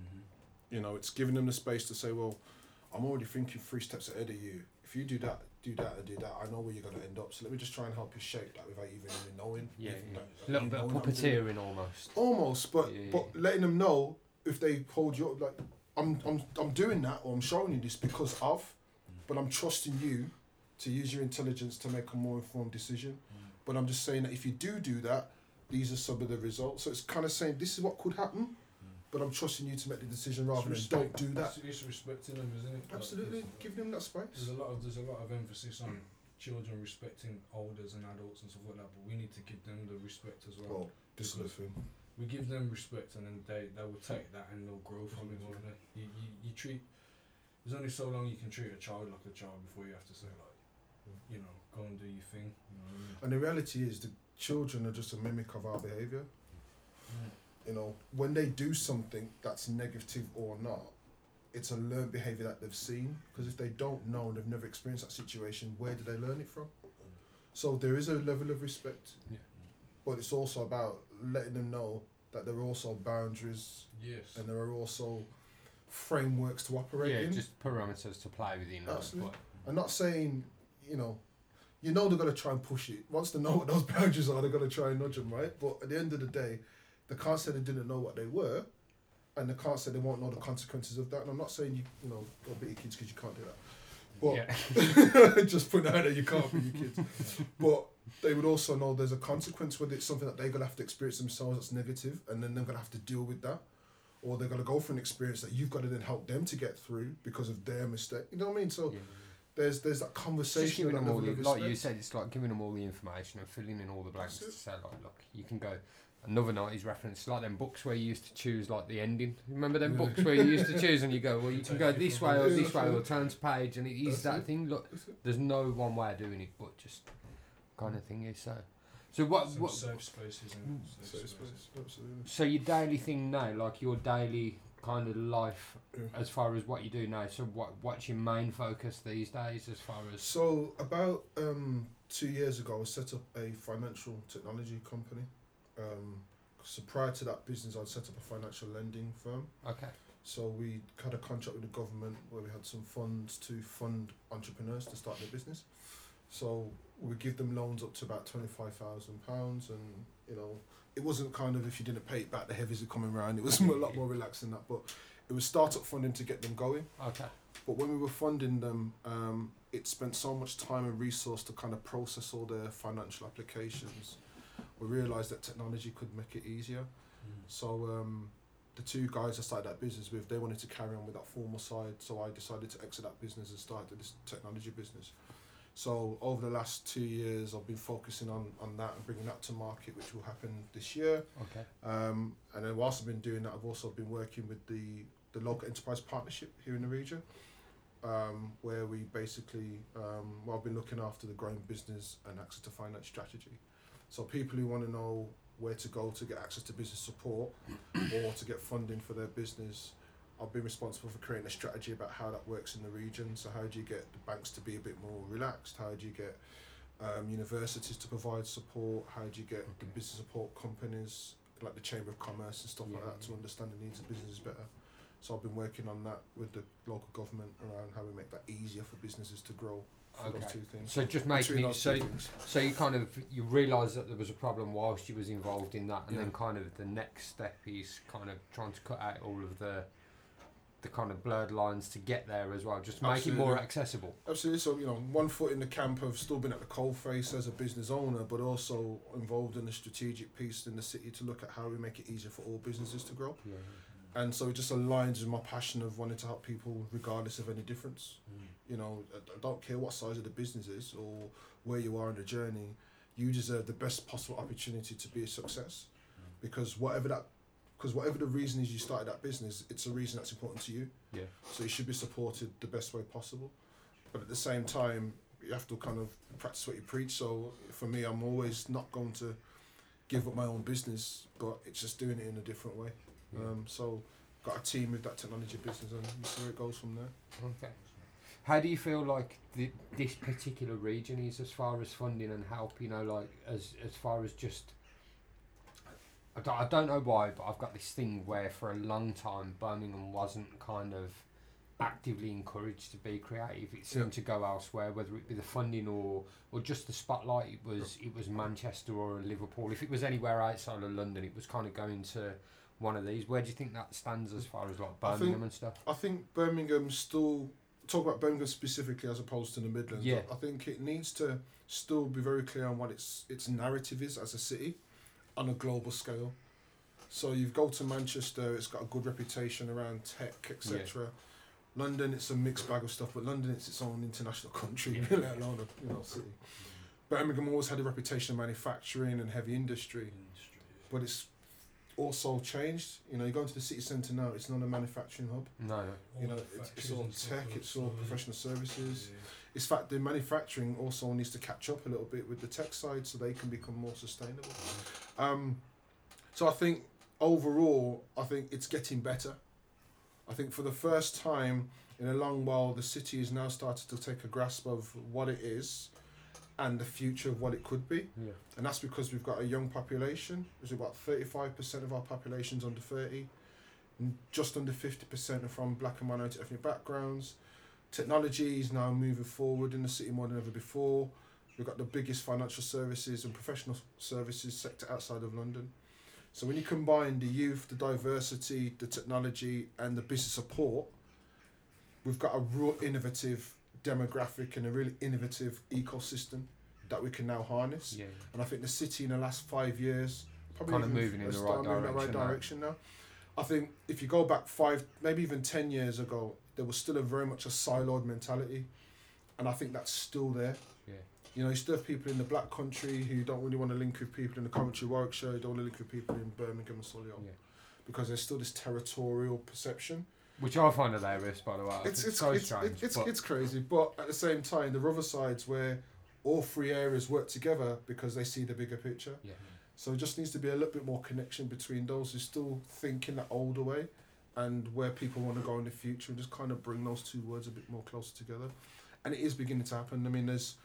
Speaker 2: You know, it's giving them the space to say, well, I'm already thinking three steps ahead of you. If you do that, do that, or do that, I know where you're going to end up. So let me just try and help you shape that without even really knowing.
Speaker 1: Yeah, yeah. A little bit of
Speaker 2: knowing what I'm doing.
Speaker 1: puppeteering almost.
Speaker 2: Almost, but
Speaker 1: Yeah,
Speaker 2: but letting them know if they hold you up, like I'm I'm I'm doing that or I'm showing you this because of, but I'm trusting you to use your intelligence to make a more informed decision. Mm. But I'm just saying that if you do do that, these are some of the results. So it's kind of saying this is what could happen, but I'm trusting you to make the decision rather than don't do that.
Speaker 3: It's, respecting them, isn't it?
Speaker 2: Absolutely,
Speaker 3: it's-
Speaker 2: give them that space.
Speaker 3: There's a lot of there's a lot of emphasis on children respecting elders and adults and stuff like that, but we need to give them the respect as well.
Speaker 2: Well, this is thing.
Speaker 3: We give them respect, and then they, they will take that and they'll grow from it. Won't they? You, you you treat. There's only so long you can treat a child like a child before you have to say like, you know, go and do your thing. You know I mean?
Speaker 2: And the reality is, the children are just a mimic of our behaviour.
Speaker 3: Mm.
Speaker 2: You know, when they do something that's negative or not, it's a learned behavior that they've seen. Because if they don't know and they've never experienced that situation, where do they learn it from? So there is a level of respect,
Speaker 1: Yeah.
Speaker 2: but it's also about letting them know that there are also boundaries
Speaker 3: Yes.
Speaker 2: and there are also frameworks to operate
Speaker 1: Yeah,
Speaker 2: in.
Speaker 1: just parameters to play within.
Speaker 2: Absolutely. I'm not saying, you know, you know they're gonna try and push it. Once they know what those boundaries are, they're gonna try and nudge them, right? But at the end of the day, they can't say they didn't know what they were, and they can't say they won't know the consequences of that. And I'm not saying you, you know, go beat your kids because you can't do that. But
Speaker 1: yeah.
Speaker 2: just put out there you can't beat your kids. but they would also know there's a consequence whether it's something that they're gonna have to experience themselves that's negative, and then they're gonna have to deal with that. Or they're gonna go through an experience that you've got to then help them to get through because of their mistake. You know what I mean? So
Speaker 1: Yeah.
Speaker 2: there's there's that conversation
Speaker 1: giving them
Speaker 2: that
Speaker 1: all the, like you said, it's like giving them all the information and filling in all the blanks to say like, look, you can go. Another nineties reference, like them books where you used to choose like the ending. Remember them
Speaker 2: Yeah.
Speaker 1: books where you used to choose and you go, well, you can go this way or this way or turn to page, and it is that thing. Look, there's no one way of doing it, but just kind of thing is so. So what?
Speaker 3: Some
Speaker 1: what
Speaker 3: safe spaces and
Speaker 2: So
Speaker 3: safe
Speaker 2: it's- absolutely.
Speaker 1: so your daily thing now, like your daily kind of life,
Speaker 2: Yeah.
Speaker 1: as far as what you do now. So what? What's your main focus these days, as far as?
Speaker 2: So about um, two years ago, I set up a financial technology company. Um, so prior to that business, I'd set up a financial lending firm.
Speaker 1: Okay.
Speaker 2: So we had a contract with the government where we had some funds to fund entrepreneurs to start their business. So we give them loans up to about twenty five thousand pounds, and you know it wasn't kind of if you didn't pay it back, the heavies are coming around. It was a lot more relaxed than that, but it was startup funding to get them going.
Speaker 1: Okay.
Speaker 2: But when we were funding them, um, it spent so much time and resource to kind of process all their financial applications. We realised that technology could make it easier.
Speaker 3: Mm.
Speaker 2: So um, the two guys I started that business with, they wanted to carry on with that formal side. So I decided to exit that business and start this technology business. So over the last two years, I've been focusing on, on that and bringing that to market, which will happen this year.
Speaker 1: Okay.
Speaker 2: Um, and then whilst I've been doing that, I've also been working with the, the local enterprise partnership here in the region, um, where we basically, um, well, I've been looking after the growing business and access to finance strategy. So people who want to know where to go to get access to business support or to get funding for their business, I've been responsible for creating a strategy about how that works in the region. So how do you get the banks to be a bit more relaxed? How do you get um, universities to provide support? How do you get the business support companies like the Chamber of Commerce and stuff like
Speaker 1: Yeah,
Speaker 2: that to understand the needs of businesses better? So I've been working on that with the local government around how we make that easier for businesses to grow for those
Speaker 1: Okay.
Speaker 2: two things.
Speaker 1: So just making it so so you kind of you realise that there was a problem whilst you was involved in that, and
Speaker 2: Yeah.
Speaker 1: then kind of the next step is kind of trying to cut out all of the the kind of blurred lines to get there as well, just make it more accessible.
Speaker 2: Absolutely. So, you know, one foot in the camp of still being at the coalface as a business owner, but also involved in the strategic piece in the city to look at how we make it easier for all businesses to grow.
Speaker 1: Yeah.
Speaker 2: And so it just aligns with my passion of wanting to help people regardless of any difference.
Speaker 3: Mm.
Speaker 2: You know, I I don't care what size of the business is or where you are in the journey, you deserve the best possible opportunity to be a success. Because whatever that, because whatever the reason is you started that business, it's a reason that's important to you.
Speaker 1: Yeah.
Speaker 2: So you should be supported the best way possible. But at the same time, you have to kind of practice what you preach. So for me, I'm always not going to give up my own business, but it's just doing it in a different way.
Speaker 1: Yeah.
Speaker 2: Um, so got a team with that technology business, and you see where it goes from there.
Speaker 1: Okay. How do you feel like the, this particular region is as far as funding and help? You know, like as as far as just. I don't, I don't know why, but I've got this thing where for a long time Birmingham wasn't kind of actively encouraged to be creative. It seemed
Speaker 2: Yeah.
Speaker 1: to go elsewhere, whether it be the funding or or just the spotlight. It was it was Manchester or Liverpool. If it was anywhere outside of London, it was kind of going to one of these. Where do you think that stands as far as like
Speaker 2: I think-
Speaker 1: Birmingham and stuff?
Speaker 2: I think Birmingham still talk about Birmingham specifically as opposed to the Midlands.
Speaker 1: Yeah.
Speaker 2: I think it needs to still be very clear on what its its narrative is as a city, on a global scale. So you go to Manchester, it's got a good reputation around tech, etc. London, it's a mixed bag of stuff, but London, it's its own international country,
Speaker 1: Yeah.
Speaker 2: let alone a you know city. Birmingham always had a reputation of manufacturing and heavy industry
Speaker 3: Industry, yeah.
Speaker 2: but it's also changed. You know, you go into the city centre now; it's not a manufacturing hub.
Speaker 1: No.
Speaker 3: All
Speaker 2: You know, it's, it's all tech, it's all
Speaker 3: so,
Speaker 2: professional services.
Speaker 3: yeah.
Speaker 2: It's fact the manufacturing also needs to catch up a little bit with the tech side so they can become more sustainable. Um, so I think overall, I think it's getting better. I think for the first time in a long while, the city has now started to take a grasp of what it is and the future of what it could be.
Speaker 1: Yeah.
Speaker 2: And that's because we've got a young population. There's about 35% of our population's under 30. and Just under 50% are from black and minority ethnic backgrounds. Technology is now moving forward in the city more than ever before. We've got the biggest financial services and professional services sector outside of London. So when you combine the youth, the diversity, the technology, and the business support, we've got a real innovative demographic and a really innovative ecosystem that we can now harness.
Speaker 1: Yeah.
Speaker 2: And I think the city in the last five years probably
Speaker 1: Kind of moving in the right
Speaker 2: moving in the right
Speaker 1: direction now.
Speaker 2: now. I think if you go back five, maybe even ten years ago, there was still a very much a siloed mentality, and I think that's still there.
Speaker 1: Yeah.
Speaker 2: You know, you still have people in the black country who don't really want to link with people in the Coventry, Warwickshire, who don't want to link with people in Birmingham and Solihull,
Speaker 1: Yeah.
Speaker 2: because there's still this territorial perception.
Speaker 1: Which I find hilarious, by the way. I
Speaker 2: It's it's
Speaker 1: so
Speaker 2: it's,
Speaker 1: strange.
Speaker 2: it's, it's,
Speaker 1: but
Speaker 2: it's crazy, but at the same time, there are other sides where all three areas work together because they see the bigger picture.
Speaker 1: yeah.
Speaker 2: So it just needs to be a little bit more connection between those who still think in that older way and where people want to go in the future and just kind of bring those two words a bit more closer together. And it is beginning to happen. I mean, there's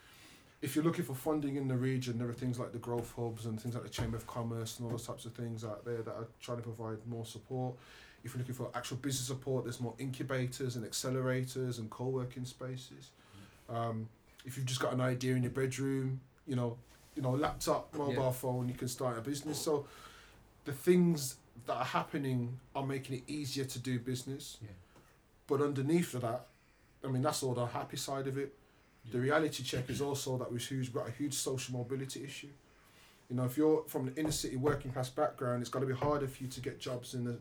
Speaker 2: if you're looking for funding in the region, there are things like the growth hubs and things like the Chamber of Commerce and all those types of things out there that are trying to provide more support. If you're looking for actual business support, there's more incubators and accelerators and co-working spaces. Um, if you've just got an idea in your bedroom, you know, you know, laptop, mobile
Speaker 1: Yeah.
Speaker 2: phone, you can start a business. So the things that are happening are making it easier to do business.
Speaker 1: Yeah.
Speaker 2: But underneath of that, I mean, that's all the happy side of it. The reality check is also that we've huge, got a huge social mobility issue. You know, if you're from the inner city working class background, it's got to be harder for you to get jobs in the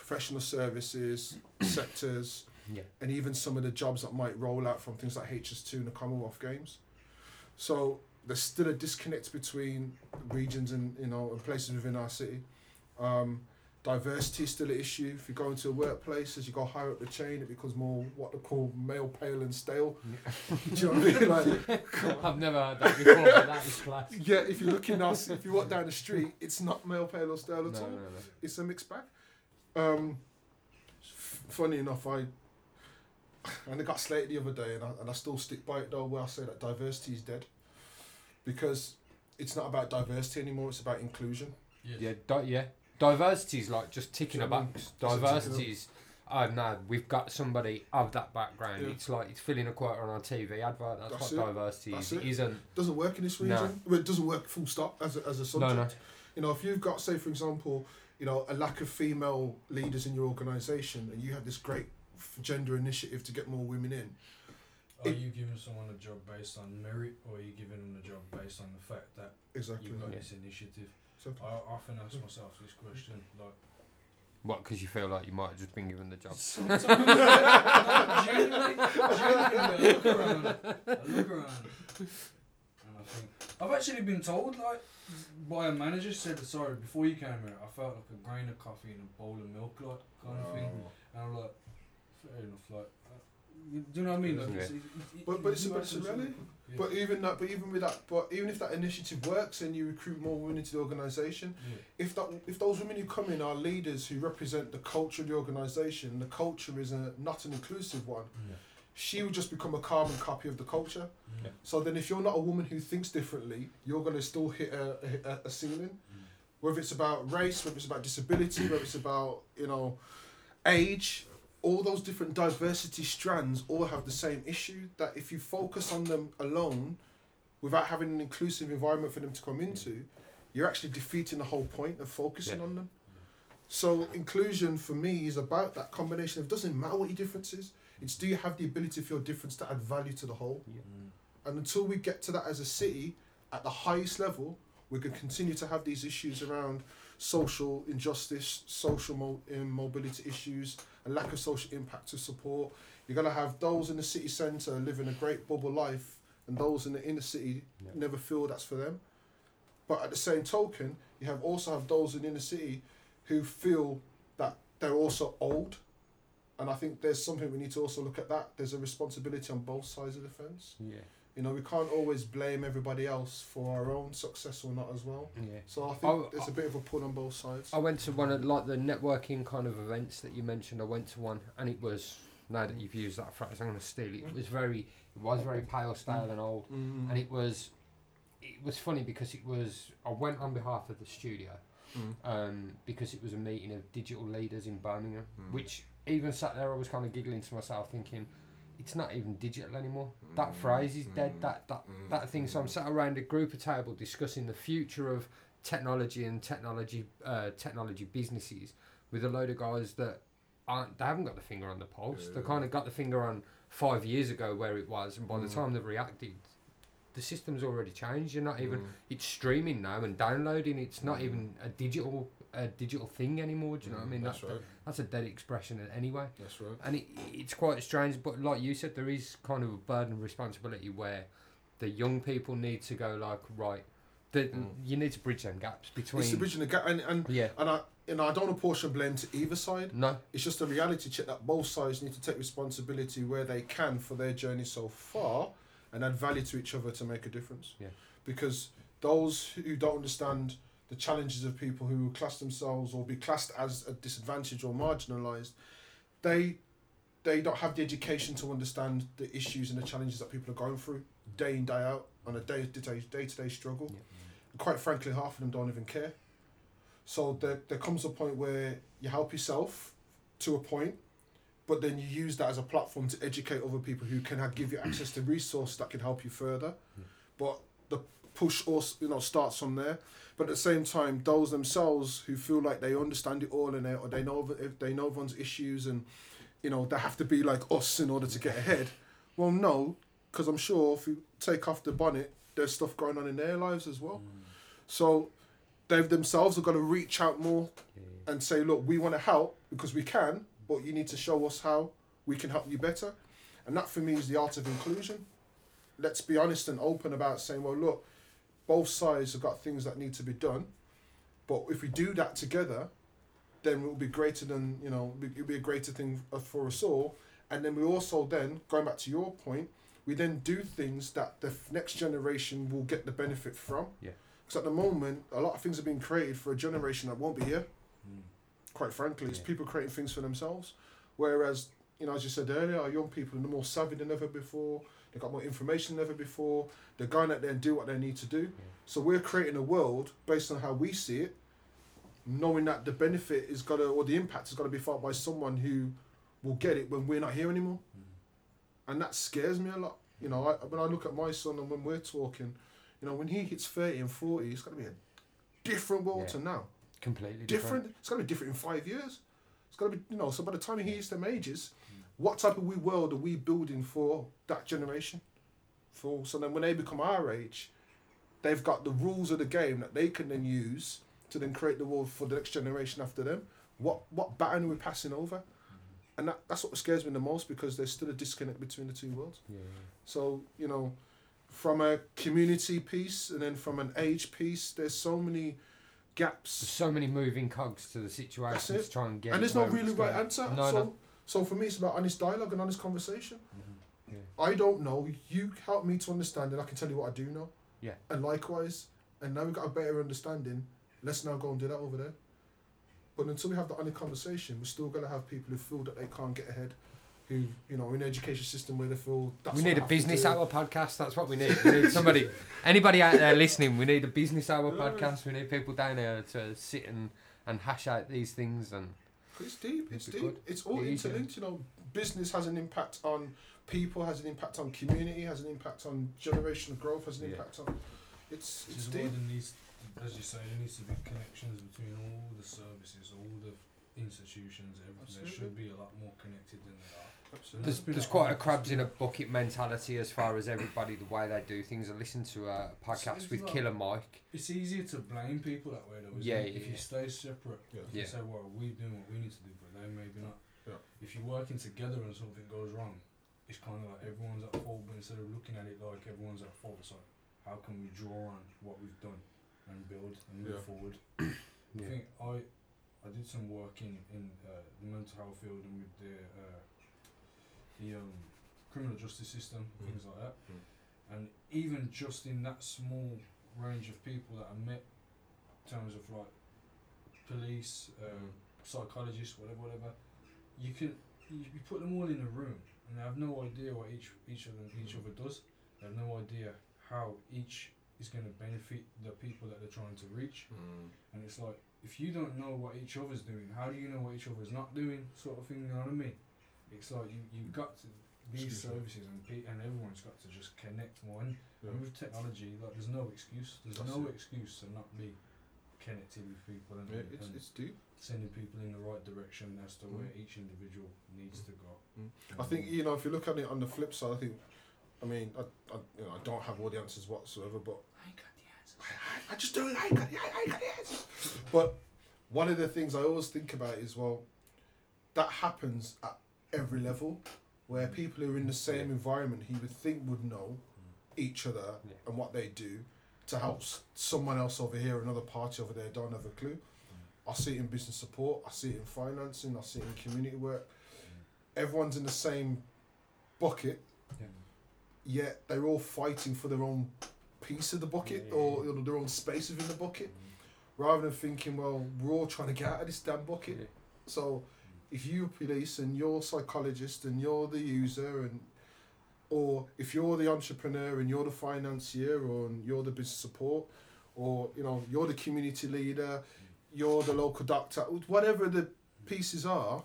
Speaker 2: professional services sectors
Speaker 1: Yeah.
Speaker 2: and even some of the jobs that might roll out from things like HS2 and the Commonwealth Games. So there's still a disconnect between regions and you know and places within our city. Um, diversity is still an issue. If you go into a workplace, as you go higher up the chain, it becomes more what they call male, pale, and stale. Do you know what I mean? Like,
Speaker 1: I've never heard that before, but that is class.
Speaker 2: yeah, if you look in us, if you walk down the street, it's not male, pale, or stale
Speaker 1: No,
Speaker 2: at
Speaker 1: no,
Speaker 2: all.
Speaker 1: no.
Speaker 2: It's a mixed bag. Um, funny enough, I and I got slated the other day, and I, and I still stick by it though, where I say that diversity is dead, because it's not about diversity anymore; it's about inclusion.
Speaker 3: Yes.
Speaker 1: Yeah, di- yeah. Diversity is like just ticking a
Speaker 2: Do you know what I
Speaker 1: box.
Speaker 2: It's a ticking
Speaker 1: Diversity is, oh no, we've got somebody of that background.
Speaker 2: Yeah.
Speaker 1: It's like it's filling a quota on our TV advert. That's,
Speaker 2: That's
Speaker 1: what
Speaker 2: it.
Speaker 1: diversity
Speaker 2: That's
Speaker 1: is.
Speaker 2: it.
Speaker 1: It isn't.
Speaker 2: doesn't work in this
Speaker 1: No.
Speaker 2: region. Well, it doesn't work full stop as a, as a subject.
Speaker 1: No,
Speaker 2: subject.
Speaker 1: no.
Speaker 2: You know, if you've got, say, for example, you know, a lack of female leaders in your organisation, and you have this great gender initiative to get more women in,
Speaker 3: Are
Speaker 2: It-
Speaker 3: you giving someone a job based on merit, or are you giving them a job based on the fact that
Speaker 2: exactly.
Speaker 3: you've got
Speaker 1: Yeah.
Speaker 3: this initiative?
Speaker 2: So,
Speaker 3: I I often ask myself this question, like.
Speaker 1: What? Because you feel like you might have just been given the job.
Speaker 3: Sometimes, no, genuinely, genuinely, I look around, I look around, and I think I've actually been told like by a manager said sorry before you came here. I felt like a grain of coffee in a bowl of milk, like kind of thing, and I'm like, fair enough, like. uh, you- Do you know what I mean? Like, it's, it, it,
Speaker 2: But- but it's but it's a
Speaker 3: have. Yeah.
Speaker 2: But even that, but even with that, but even if that initiative works and you recruit more women into the organisation,
Speaker 3: Yeah.
Speaker 2: if that if those women who come in are leaders who represent the culture of the organisation, and the culture is a not an inclusive one,
Speaker 3: Yeah.
Speaker 2: She will just become a carbon copy of the culture.
Speaker 3: Yeah.
Speaker 2: So then, if you're not a woman who thinks differently, you're going to still hit a, a, a ceiling. Mm. Whether it's about race, whether it's about disability, whether it's about you know age, all those different diversity strands all have the same issue. That if you focus on them alone, without having an inclusive environment for them to come into, you're actually defeating the whole point of focusing
Speaker 1: Yeah.
Speaker 2: on them. So inclusion for me is about that combination of doesn't matter what your difference is. It's do you have the ability for your difference to add value to the whole?
Speaker 3: Mm.
Speaker 2: And until we get to that as a city at the highest level, we can continue to have these issues around social injustice, social mo- immobility issues, a lack of social impact to support. You're going to have those in the city centre living a great bubble life, and those in the inner city
Speaker 1: Yeah.
Speaker 2: never feel that's for them. But at the same token, you have also have those in the inner city who feel that they're also old. And I think there's something we need to also look at that. There's a responsibility on both sides of the fence.
Speaker 1: Yeah.
Speaker 2: You know, we can't always blame everybody else for our own success or not as well.
Speaker 1: Yeah.
Speaker 2: So I think
Speaker 1: Oh,
Speaker 2: there's a bit of a pull on both sides.
Speaker 1: I went to one of like the networking kind of events that you mentioned. I went to one, and it was now that you've used that phrase, I'm going to steal it. It was very, it was very pale, stale, and old,
Speaker 2: Mm.
Speaker 1: and it was, it was funny because it was. I went on behalf of the studio,
Speaker 2: Mm.
Speaker 1: um, because it was a meeting of digital leaders in Birmingham,
Speaker 2: Mm.
Speaker 1: which even sat there, I was kind of giggling to myself, thinking, it's not even digital anymore. That phrase is dead. That that that thing. So I'm sat around a group of table discussing the future of technology and technology uh, technology businesses with a load of guys that aren't. They haven't got the finger on the pulse. They
Speaker 2: Yeah.
Speaker 1: kind of got the finger on five years ago where it was, and by the
Speaker 2: Mm.
Speaker 1: time they've reacted. The system's already changed. You're not even.
Speaker 2: Mm.
Speaker 1: It's streaming now and downloading. It's not
Speaker 2: Mm.
Speaker 1: even a digital a digital thing anymore. Do you know what I mean?
Speaker 2: That's
Speaker 1: That-
Speaker 2: right.
Speaker 1: That's a dead expression anyway
Speaker 2: That's right.
Speaker 1: and it, it's quite strange but like you said there is kind of a burden of responsibility where the young people need to go like right the,
Speaker 2: Mm.
Speaker 1: you need to bridge them gaps between
Speaker 2: It's the bridging the gap, and and,
Speaker 1: yeah
Speaker 2: and I you know I don't apportion blame to either side.
Speaker 1: no
Speaker 2: It's just a reality check that both sides need to take responsibility where they can for their journey so far, and add value to each other to make a difference.
Speaker 1: Yeah.
Speaker 2: Because those who don't understand the challenges of people who class themselves or be classed as a disadvantage or marginalised, they they don't have the education to understand the issues and the challenges that people are going through day in day out. on a day to day day to day struggle.
Speaker 1: Yeah.
Speaker 2: Quite frankly, half of them don't even care. So there there comes a point where you help yourself to a point, but then you use that as a platform to educate other people who can have, give you access to resources that can help you further. But the push also you know starts from there. But at the same time, those themselves who feel like they understand it all and they, or they know if they know everyone's issues and you know they have to be like us in order to get ahead. Well, no, because I'm sure if you take off the bonnet, there's stuff going on in their lives as well. So they've themselves are going to reach out more and say, look, we want to help because we can, but you need to show us how we can help you better. And that for me is the art of inclusion. Let's be honest and open about saying, well, look, both sides have got things that need to be done, but if we do that together, then it will be greater than you know. It'll be a greater thing for us all. And then we also then going back to your point, we then do things that the next generation will get the benefit from.
Speaker 1: Yeah.
Speaker 2: Because at the moment, a lot of things are being created for a generation that won't be here. Mm. Quite frankly, it's
Speaker 1: Yeah.
Speaker 2: people creating things for themselves. Whereas, you know, as you said earlier, our young people are more savvy than ever before. They've got more information than ever before. They're going out there and do what they need to do. So we're creating a world based on how we see it, knowing that the benefit is got to, or the impact is got to be felt by someone who will get it when we're not here anymore. Mm. And that scares me a lot. You know, I, when I look at my son and when we're talking, you know, when he hits 30 and 40, it's going to be a different world
Speaker 1: Yeah.
Speaker 2: to now.
Speaker 1: Completely
Speaker 2: Different.
Speaker 1: different.
Speaker 2: It's going to be different in five years. It's going to be, you know, so by the time he hits them ages, what type of we world are we building for that generation? For so then when they become our age, they've got the rules of the game that they can then use to then create the world for the next generation after them. What what baton are we passing over? Mm-hmm. And that, that's what scares me the most because there's still a disconnect between the two worlds.
Speaker 1: Yeah.
Speaker 2: So, you know, from a community piece and then from an age piece, there's so many
Speaker 1: There's
Speaker 2: gaps.
Speaker 1: so many moving cogs to the situation to try and get.
Speaker 2: and there's no really right answer.
Speaker 1: No,
Speaker 2: so,
Speaker 1: no.
Speaker 2: so for me, it's about honest dialogue and honest conversation. Mm-hmm.
Speaker 1: Yeah.
Speaker 2: I don't know. You help me to understand, and I can tell you what I do know.
Speaker 1: Yeah.
Speaker 2: And likewise, and now we've got a better understanding. Let's now go and do that over there. But until we have the honest conversation, we're still gonna have people who feel that they can't get ahead, who you know in the education system where they feel that's
Speaker 1: we need a business hour podcast. That's what we need. We need somebody, anybody out there listening. We need a business hour
Speaker 2: Yeah.
Speaker 1: podcast. We need people down there to sit and, and hash out these things. And
Speaker 2: It's deep. It's deep.
Speaker 1: good.
Speaker 2: It's all
Speaker 1: Yeah,
Speaker 2: interlinked. You know, business has an impact on people, has an impact on community, has an impact on generational growth, has an
Speaker 1: Yeah.
Speaker 2: impact on. It's
Speaker 3: Which
Speaker 2: it's deep.
Speaker 3: there needs, as you say, there needs to be connections between all the services, all the institutions, everything. There should be a lot more connected than they are.
Speaker 2: Absolutely.
Speaker 1: there's, there's
Speaker 3: a
Speaker 1: quite a crabs in a bucket mentality as far as everybody the way they do things. I listened to a podcast
Speaker 3: it's
Speaker 1: with
Speaker 3: not-
Speaker 1: Killer Mike.
Speaker 3: It's easier to blame people that way, though. Isn't
Speaker 1: Yeah,
Speaker 3: it?
Speaker 1: yeah,
Speaker 3: If you stay separate,
Speaker 2: Yeah.
Speaker 3: if
Speaker 1: Yeah.
Speaker 3: you say, "Well, we doing what we need to do," but they maybe not.
Speaker 2: Yeah.
Speaker 3: If you're working together and something goes wrong, it's kind of like everyone's at fault, but instead of looking at it like everyone's at fault, it's like, how can we draw on what we've done and build and move
Speaker 2: Yeah.
Speaker 3: forward? I think I I did some work in in uh, the mental health field and with the uh, the um, criminal justice system,
Speaker 2: Mm.
Speaker 3: things like that.
Speaker 2: Mm.
Speaker 3: And even just in that small range of people that I met, in terms of like police, um, psychologists, whatever, whatever, you can you, you put them all in a room and they have no idea what each each of them each
Speaker 2: Mm.
Speaker 3: other does. They have no idea how each is going to benefit the people that they're trying to reach.
Speaker 2: Mm.
Speaker 3: And it's like, if you don't know what each other's doing, how do you know what each other's not doing? Sort of thing, you know what I mean? It's like you you've got to these
Speaker 2: Excuse
Speaker 3: services and pe- and everyone's got to just connect more. And,
Speaker 2: Yeah.
Speaker 3: and with technology, like there's no excuse. There's
Speaker 2: That's
Speaker 3: no
Speaker 2: it.
Speaker 3: excuse to not be connected with people and,
Speaker 2: Yeah, it's,
Speaker 3: and
Speaker 2: it's deep.
Speaker 3: sending people in the right direction as to where
Speaker 2: Mm.
Speaker 3: each individual needs to go.
Speaker 2: Mm. I think you know if you look at it on the flip side, I think, I mean, I, I you know I don't have all the answers whatsoever, but
Speaker 3: I got the answers.
Speaker 2: I, I just do it. I got, I, I got the answers. But one of the things I always think about is well, that happens at every level, where mm. people who are in the same environment he would think would know mm. each other
Speaker 1: Yeah.
Speaker 2: and what they do to help s- someone else over here, another party over there, don't have a clue. Mm. I see it in business support. I see it in financing. I see it in community work. Everyone's in the same bucket, yet they're all fighting for their own piece of the bucket or you know, their own space within the bucket, rather than thinking, well, we're all trying to get out of this damn bucket. So, if you're police and you're psychologist and you're the user and or if you're the entrepreneur and you're the financier or you're the business support or you know you're the community leader you're the local doctor whatever the pieces are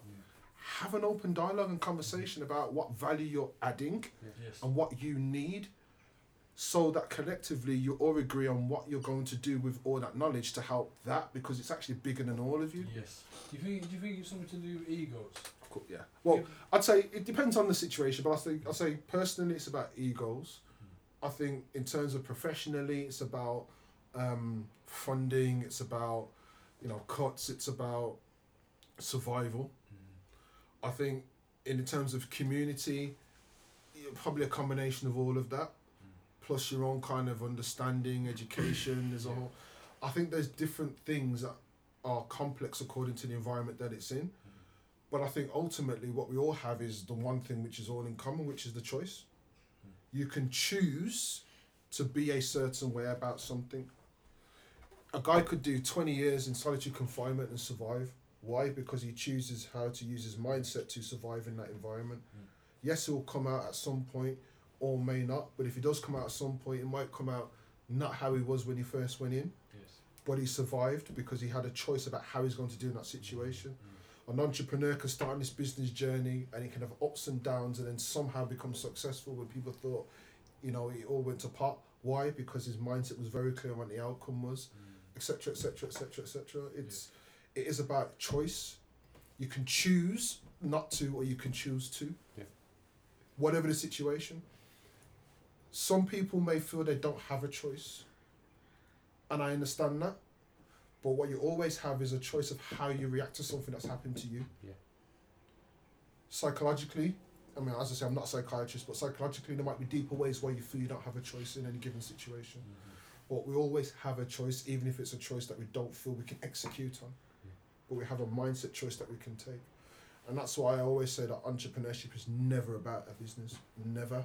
Speaker 2: have an open dialogue and conversation about what value you're adding
Speaker 3: Yes.
Speaker 2: and what you need so that collectively you all agree on what you're going to do with all that knowledge to help that because it's actually bigger than all of you
Speaker 3: Yes. Do you think? Do you think it's something to do with egos?
Speaker 2: Of course, yeah well I'd say it depends on the situation, but I think I say personally it's about egos. I think in terms of professionally, it's about um, funding. It's about you know cuts. It's about survival. I think in terms of community, probably a combination of all of that, plus your own kind of understanding, education. There's a whole. I think there's different things that are complex according to the environment that it's in. But I think ultimately what we all have is the one thing which is all in common, which is the choice. You can choose to be a certain way about something. A guy could do 20 years in solitary confinement and survive. Why? Because he chooses how to use his mindset to survive in that environment.
Speaker 3: Mm.
Speaker 2: Yes, it will come out at some point or may not, but if he does come out at some point, it might come out not how he was when he first went in,
Speaker 3: Yes.
Speaker 2: but he survived because he had a choice about how he's going to do in that situation mm-hmm. an entrepreneur can start on this business journey and he can have ups and downs and then somehow become successful when people thought, you know, it all went to pot. Why? Because his mindset was very clear on what the outcome was, etc., etc., etc., etc. It's it is about choice. You can choose not to, or you can choose to.
Speaker 1: Yeah.
Speaker 2: Whatever the situation. Some people may feel they don't have a choice, and I understand that. But what you always have is a choice of how you react to something that's happened to you.
Speaker 1: Yeah.
Speaker 2: Psychologically, I mean, as I say, I'm not a psychiatrist, but psychologically, there might be deeper ways where you feel you don't have a choice in any given situation. Mm-hmm. But we always have a choice, even if it's a choice that we don't feel we can execute on. But we have a mindset choice that we can take. And that's why I always say that entrepreneurship is never about a business. Never.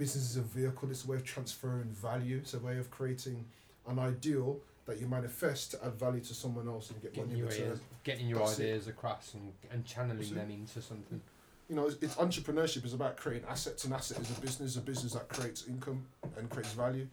Speaker 2: Business is a vehicle, it's a way of transferring value, it's a way of creating an ideal that you manifest to add value to someone else and get
Speaker 1: Getting
Speaker 2: money
Speaker 1: your,
Speaker 2: return.
Speaker 1: ideas, getting your
Speaker 2: That's it.
Speaker 1: ideas across and, and channeling them into something.
Speaker 2: You know, it's, it's entrepreneurship is about creating assets. and asset is a business, a business that creates income and creates value.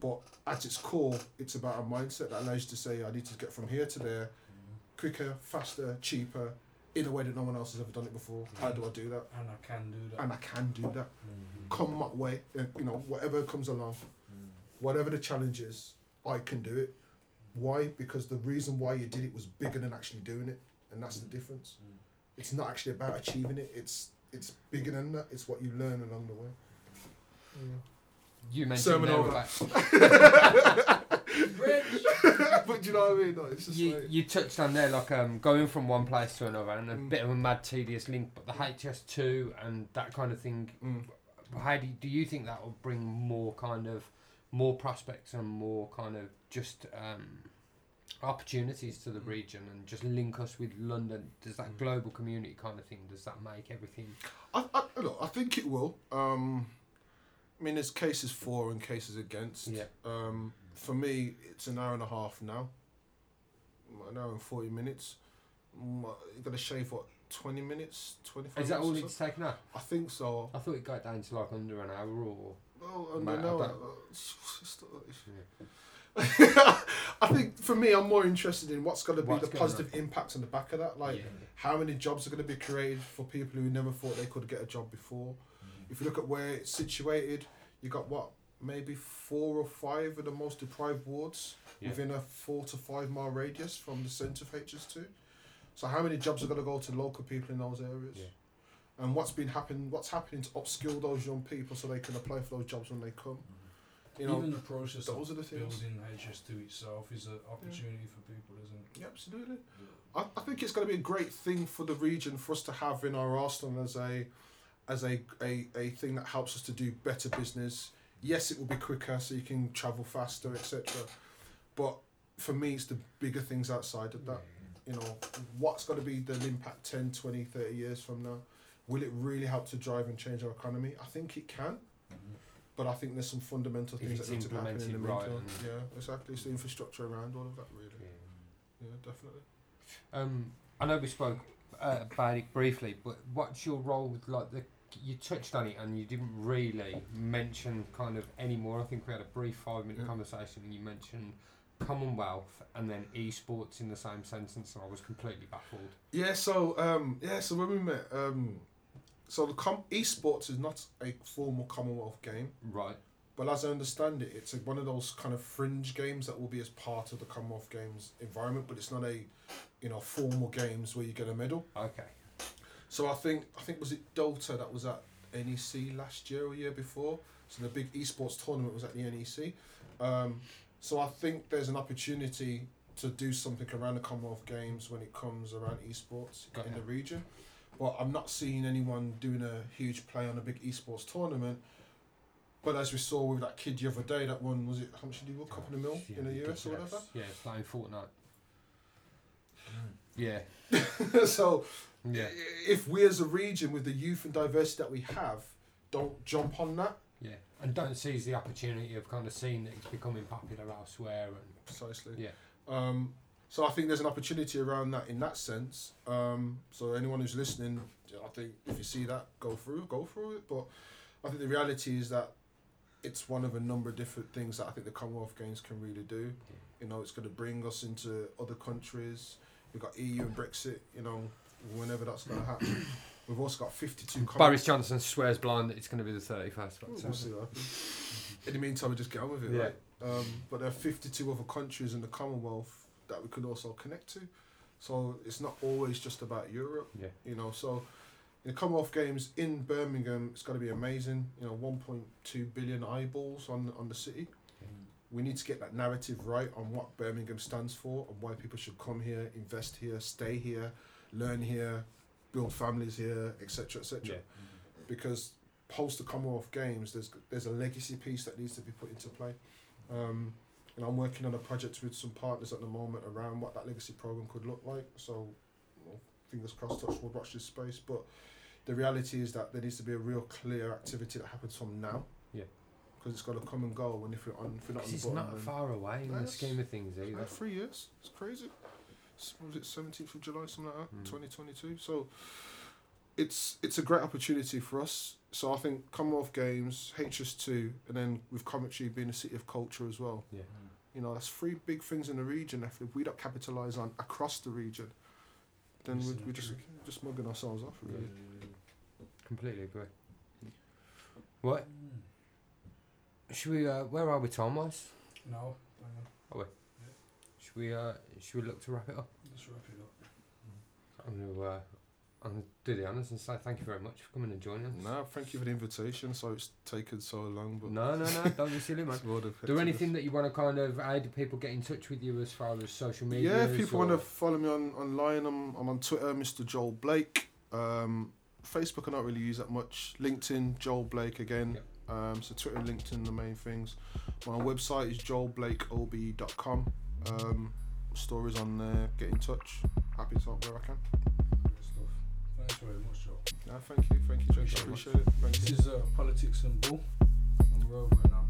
Speaker 2: But at its core, it's about a mindset that allows you to say, I need to get from here to there mm-hmm. quicker, faster, cheaper, in a way that no one else has ever done it before. How do I do that?
Speaker 3: And I can do that.
Speaker 2: And I can do that.
Speaker 3: Mhm.
Speaker 2: Come my way, uh, you know, whatever comes along,
Speaker 3: Mm.
Speaker 2: whatever the challenge is, I can do it. Why? Because the reason why you did it was bigger than actually doing it, and that's the difference.
Speaker 3: Mm.
Speaker 2: It's not actually about achieving it. It's it's bigger than that. It's what you learn along the way.
Speaker 1: You mentioned
Speaker 2: Sermon
Speaker 1: there
Speaker 2: over. but do you know what I mean? Just
Speaker 1: you,
Speaker 2: like,
Speaker 1: you touched on there like um going from one place to another and a
Speaker 2: Mm.
Speaker 1: bit of a mad tedious link, but the HS2 and that kind of thing.
Speaker 2: mm.
Speaker 1: How do you, do you think that will bring more kind of more prospects and more kind of just um, opportunities to the
Speaker 2: Mm.
Speaker 1: region and just link us with London? Does that
Speaker 2: Mm.
Speaker 1: global community kind of thing? Does that make everything?
Speaker 2: I, I, look, I think it will. Um, I mean, there's cases for and cases against.
Speaker 1: Yeah.
Speaker 2: Um, for me, it's an hour and a half now. An hour and forty minutes. Mm, You got to shave what twenty minutes, twenty.
Speaker 1: Is that all it's taken up?
Speaker 2: I think so.
Speaker 1: I thought it got down to like under an hour or.
Speaker 2: Oh, and
Speaker 1: Mate,
Speaker 2: I
Speaker 1: I
Speaker 2: know.
Speaker 1: don't-
Speaker 2: uh, I think for me, I'm more interested in what's going to be
Speaker 1: What's
Speaker 2: the positive impact on the back of that. Like,
Speaker 1: yeah.
Speaker 2: how many jobs are going to be created for people who never thought they could get a job before? If you look at where it's situated, you got what maybe four or five of the most deprived wards
Speaker 1: Yeah.
Speaker 2: within a four to five mile radius from the centre of HS2. So how many jobs are going to go to local people in those areas?
Speaker 1: Yeah.
Speaker 2: And what's been happen? What's happening to upskill those young people so they can apply for those jobs when they come? You know,
Speaker 3: Even the process
Speaker 2: those
Speaker 3: of
Speaker 2: are the things.
Speaker 3: building HS2 itself is an opportunity for people, isn't it?
Speaker 2: Yeah, absolutely. I, I think it's going to be a great thing for the region for us to have in our arsenal as a as a, a, a thing that helps us to do better business. Yes, it will be quicker so you can travel faster, etc. But for me, it's the bigger things outside of that. You know, what's going to be the impact 10, 20, 30 years from now? Will it really help to drive and change our economy? I think it can, but I think there's some fundamental things that need to happen in the
Speaker 1: right
Speaker 2: meantime. Yeah, exactly. It's the infrastructure around all of that, really. Yeah, definitely.
Speaker 1: Um, I know we spoke uh, about it briefly, but what's your role with like the you touched on it and you didn't really mention kind of any more. I think we had a brief five minute
Speaker 2: Yeah.
Speaker 1: conversation and you mentioned Commonwealth and then esports in the same sentence, and I was completely baffled.
Speaker 2: Yeah, so um, yeah, so when we met, um, so the com- esports is not a formal Commonwealth game,
Speaker 1: Right.
Speaker 2: but as I understand it, it's a, one of those kind of fringe games that will be as part of the Commonwealth Games environment, but it's not a, you know, formal games where you get a medal.
Speaker 1: Okay.
Speaker 2: So I think I think was it Dota that was at NEC last year or year before. So the big esports tournament was at the NEC. Um, so I think there's an opportunity to do something around the Commonwealth Games when it comes around esports
Speaker 1: Got
Speaker 2: in the region. But I'm not seeing anyone doing a huge play on a big esports tournament. But as we saw with that kid the other day, that one was it how much did he win? A couple of mil
Speaker 1: Yeah,
Speaker 2: in the US or whatever.
Speaker 1: Yeah, playing Fortnite.
Speaker 3: Mm.
Speaker 1: Yeah.
Speaker 2: so
Speaker 1: Yeah.
Speaker 2: if we as a region with the youth and diversity that we have don't jump on that
Speaker 1: Yeah. And don't seize the opportunity of kind of seeing that it's becoming popular elsewhere and
Speaker 2: precisely
Speaker 1: Yeah.
Speaker 2: um, so i think there's an opportunity around that in that sense um, so anyone who's listening i think if you see that go through go through it but i think the reality is that it's one of a number of different things that i think the commonwealth games can really do you know it's going to bring us into other countries we've got eu and brexit you know whenever that's going to happen we've also got 52 countries
Speaker 1: Boris Johnson swears blind that it's going to be the 31st of
Speaker 2: We'll see what happens. In the meantime, we just get on with it,
Speaker 1: Yeah.
Speaker 2: right? Um, but there are 52 other countries in the Commonwealth that we could also connect to. So it's not always just about Europe,
Speaker 1: Yeah.
Speaker 2: you know. So in the Commonwealth Games in Birmingham, it's going to be amazing. You know, 1.2 billion eyeballs on on the city. We need to get that narrative right on what Birmingham stands for and why people should come here, invest here, stay here, learn here, build families here, etc., etc
Speaker 1: Yeah.
Speaker 2: because post the Commonwealth Games, there's there's a legacy piece that needs to be put into play. Um, and I'm working on a project with some partners at the moment around what that legacy program could look like. So, well, fingers crossed, touch wood, watch this space. But the reality is that there needs to be a real clear activity that happens from now.
Speaker 1: Yeah.
Speaker 2: Because it's got to come and go, and if you're on, if you're not on the
Speaker 1: it's
Speaker 2: bottom,
Speaker 1: not far away in the scheme of things either.
Speaker 2: three years. It's crazy. S- was it seventeenth of July, something like that,
Speaker 1: Mm.
Speaker 2: twenty twenty two. So it's it's a great opportunity for us. So I think Commonwealth Games, HS two, and then with Coventry being a city of culture as well.
Speaker 1: Yeah.
Speaker 2: You know, that's three big things in the region. If we don't capitalise on across the region, then we we just just mugging ourselves off. Really.
Speaker 1: Completely agree. What? Should we, uh, where are we time wise?
Speaker 3: No, hang on.
Speaker 1: Should we, uh, should we look to wrap it up?
Speaker 3: Let's wrap it up.
Speaker 1: I'm going to, uh, I'm gonna do the honours and say thank you very much for coming and joining us.
Speaker 2: No, thank you for the invitation. So it's taken so long, but
Speaker 1: No, no, no, don't be silly, man.
Speaker 2: it's more than
Speaker 1: Do anything that you want to kind of, how do people get in touch with you as far as social media?
Speaker 2: Yeah, if people want to follow me on online, I'm, I'm on Twitter, Mr. Joel Blake. Um, Facebook, I don't really use that much. LinkedIn, Joel Blake again. Um, so Twitter and LinkedIn, the main things. My website is joelblakeob.com. Um, stories on there. Get in touch. Happy to help where I can.
Speaker 3: Good stuff. Thanks very much, Joe.
Speaker 2: No, thank you, thank you, James.
Speaker 1: You very
Speaker 2: Appreciate it. Thank you.
Speaker 3: This is uh, Politics and Bull, and we're over now.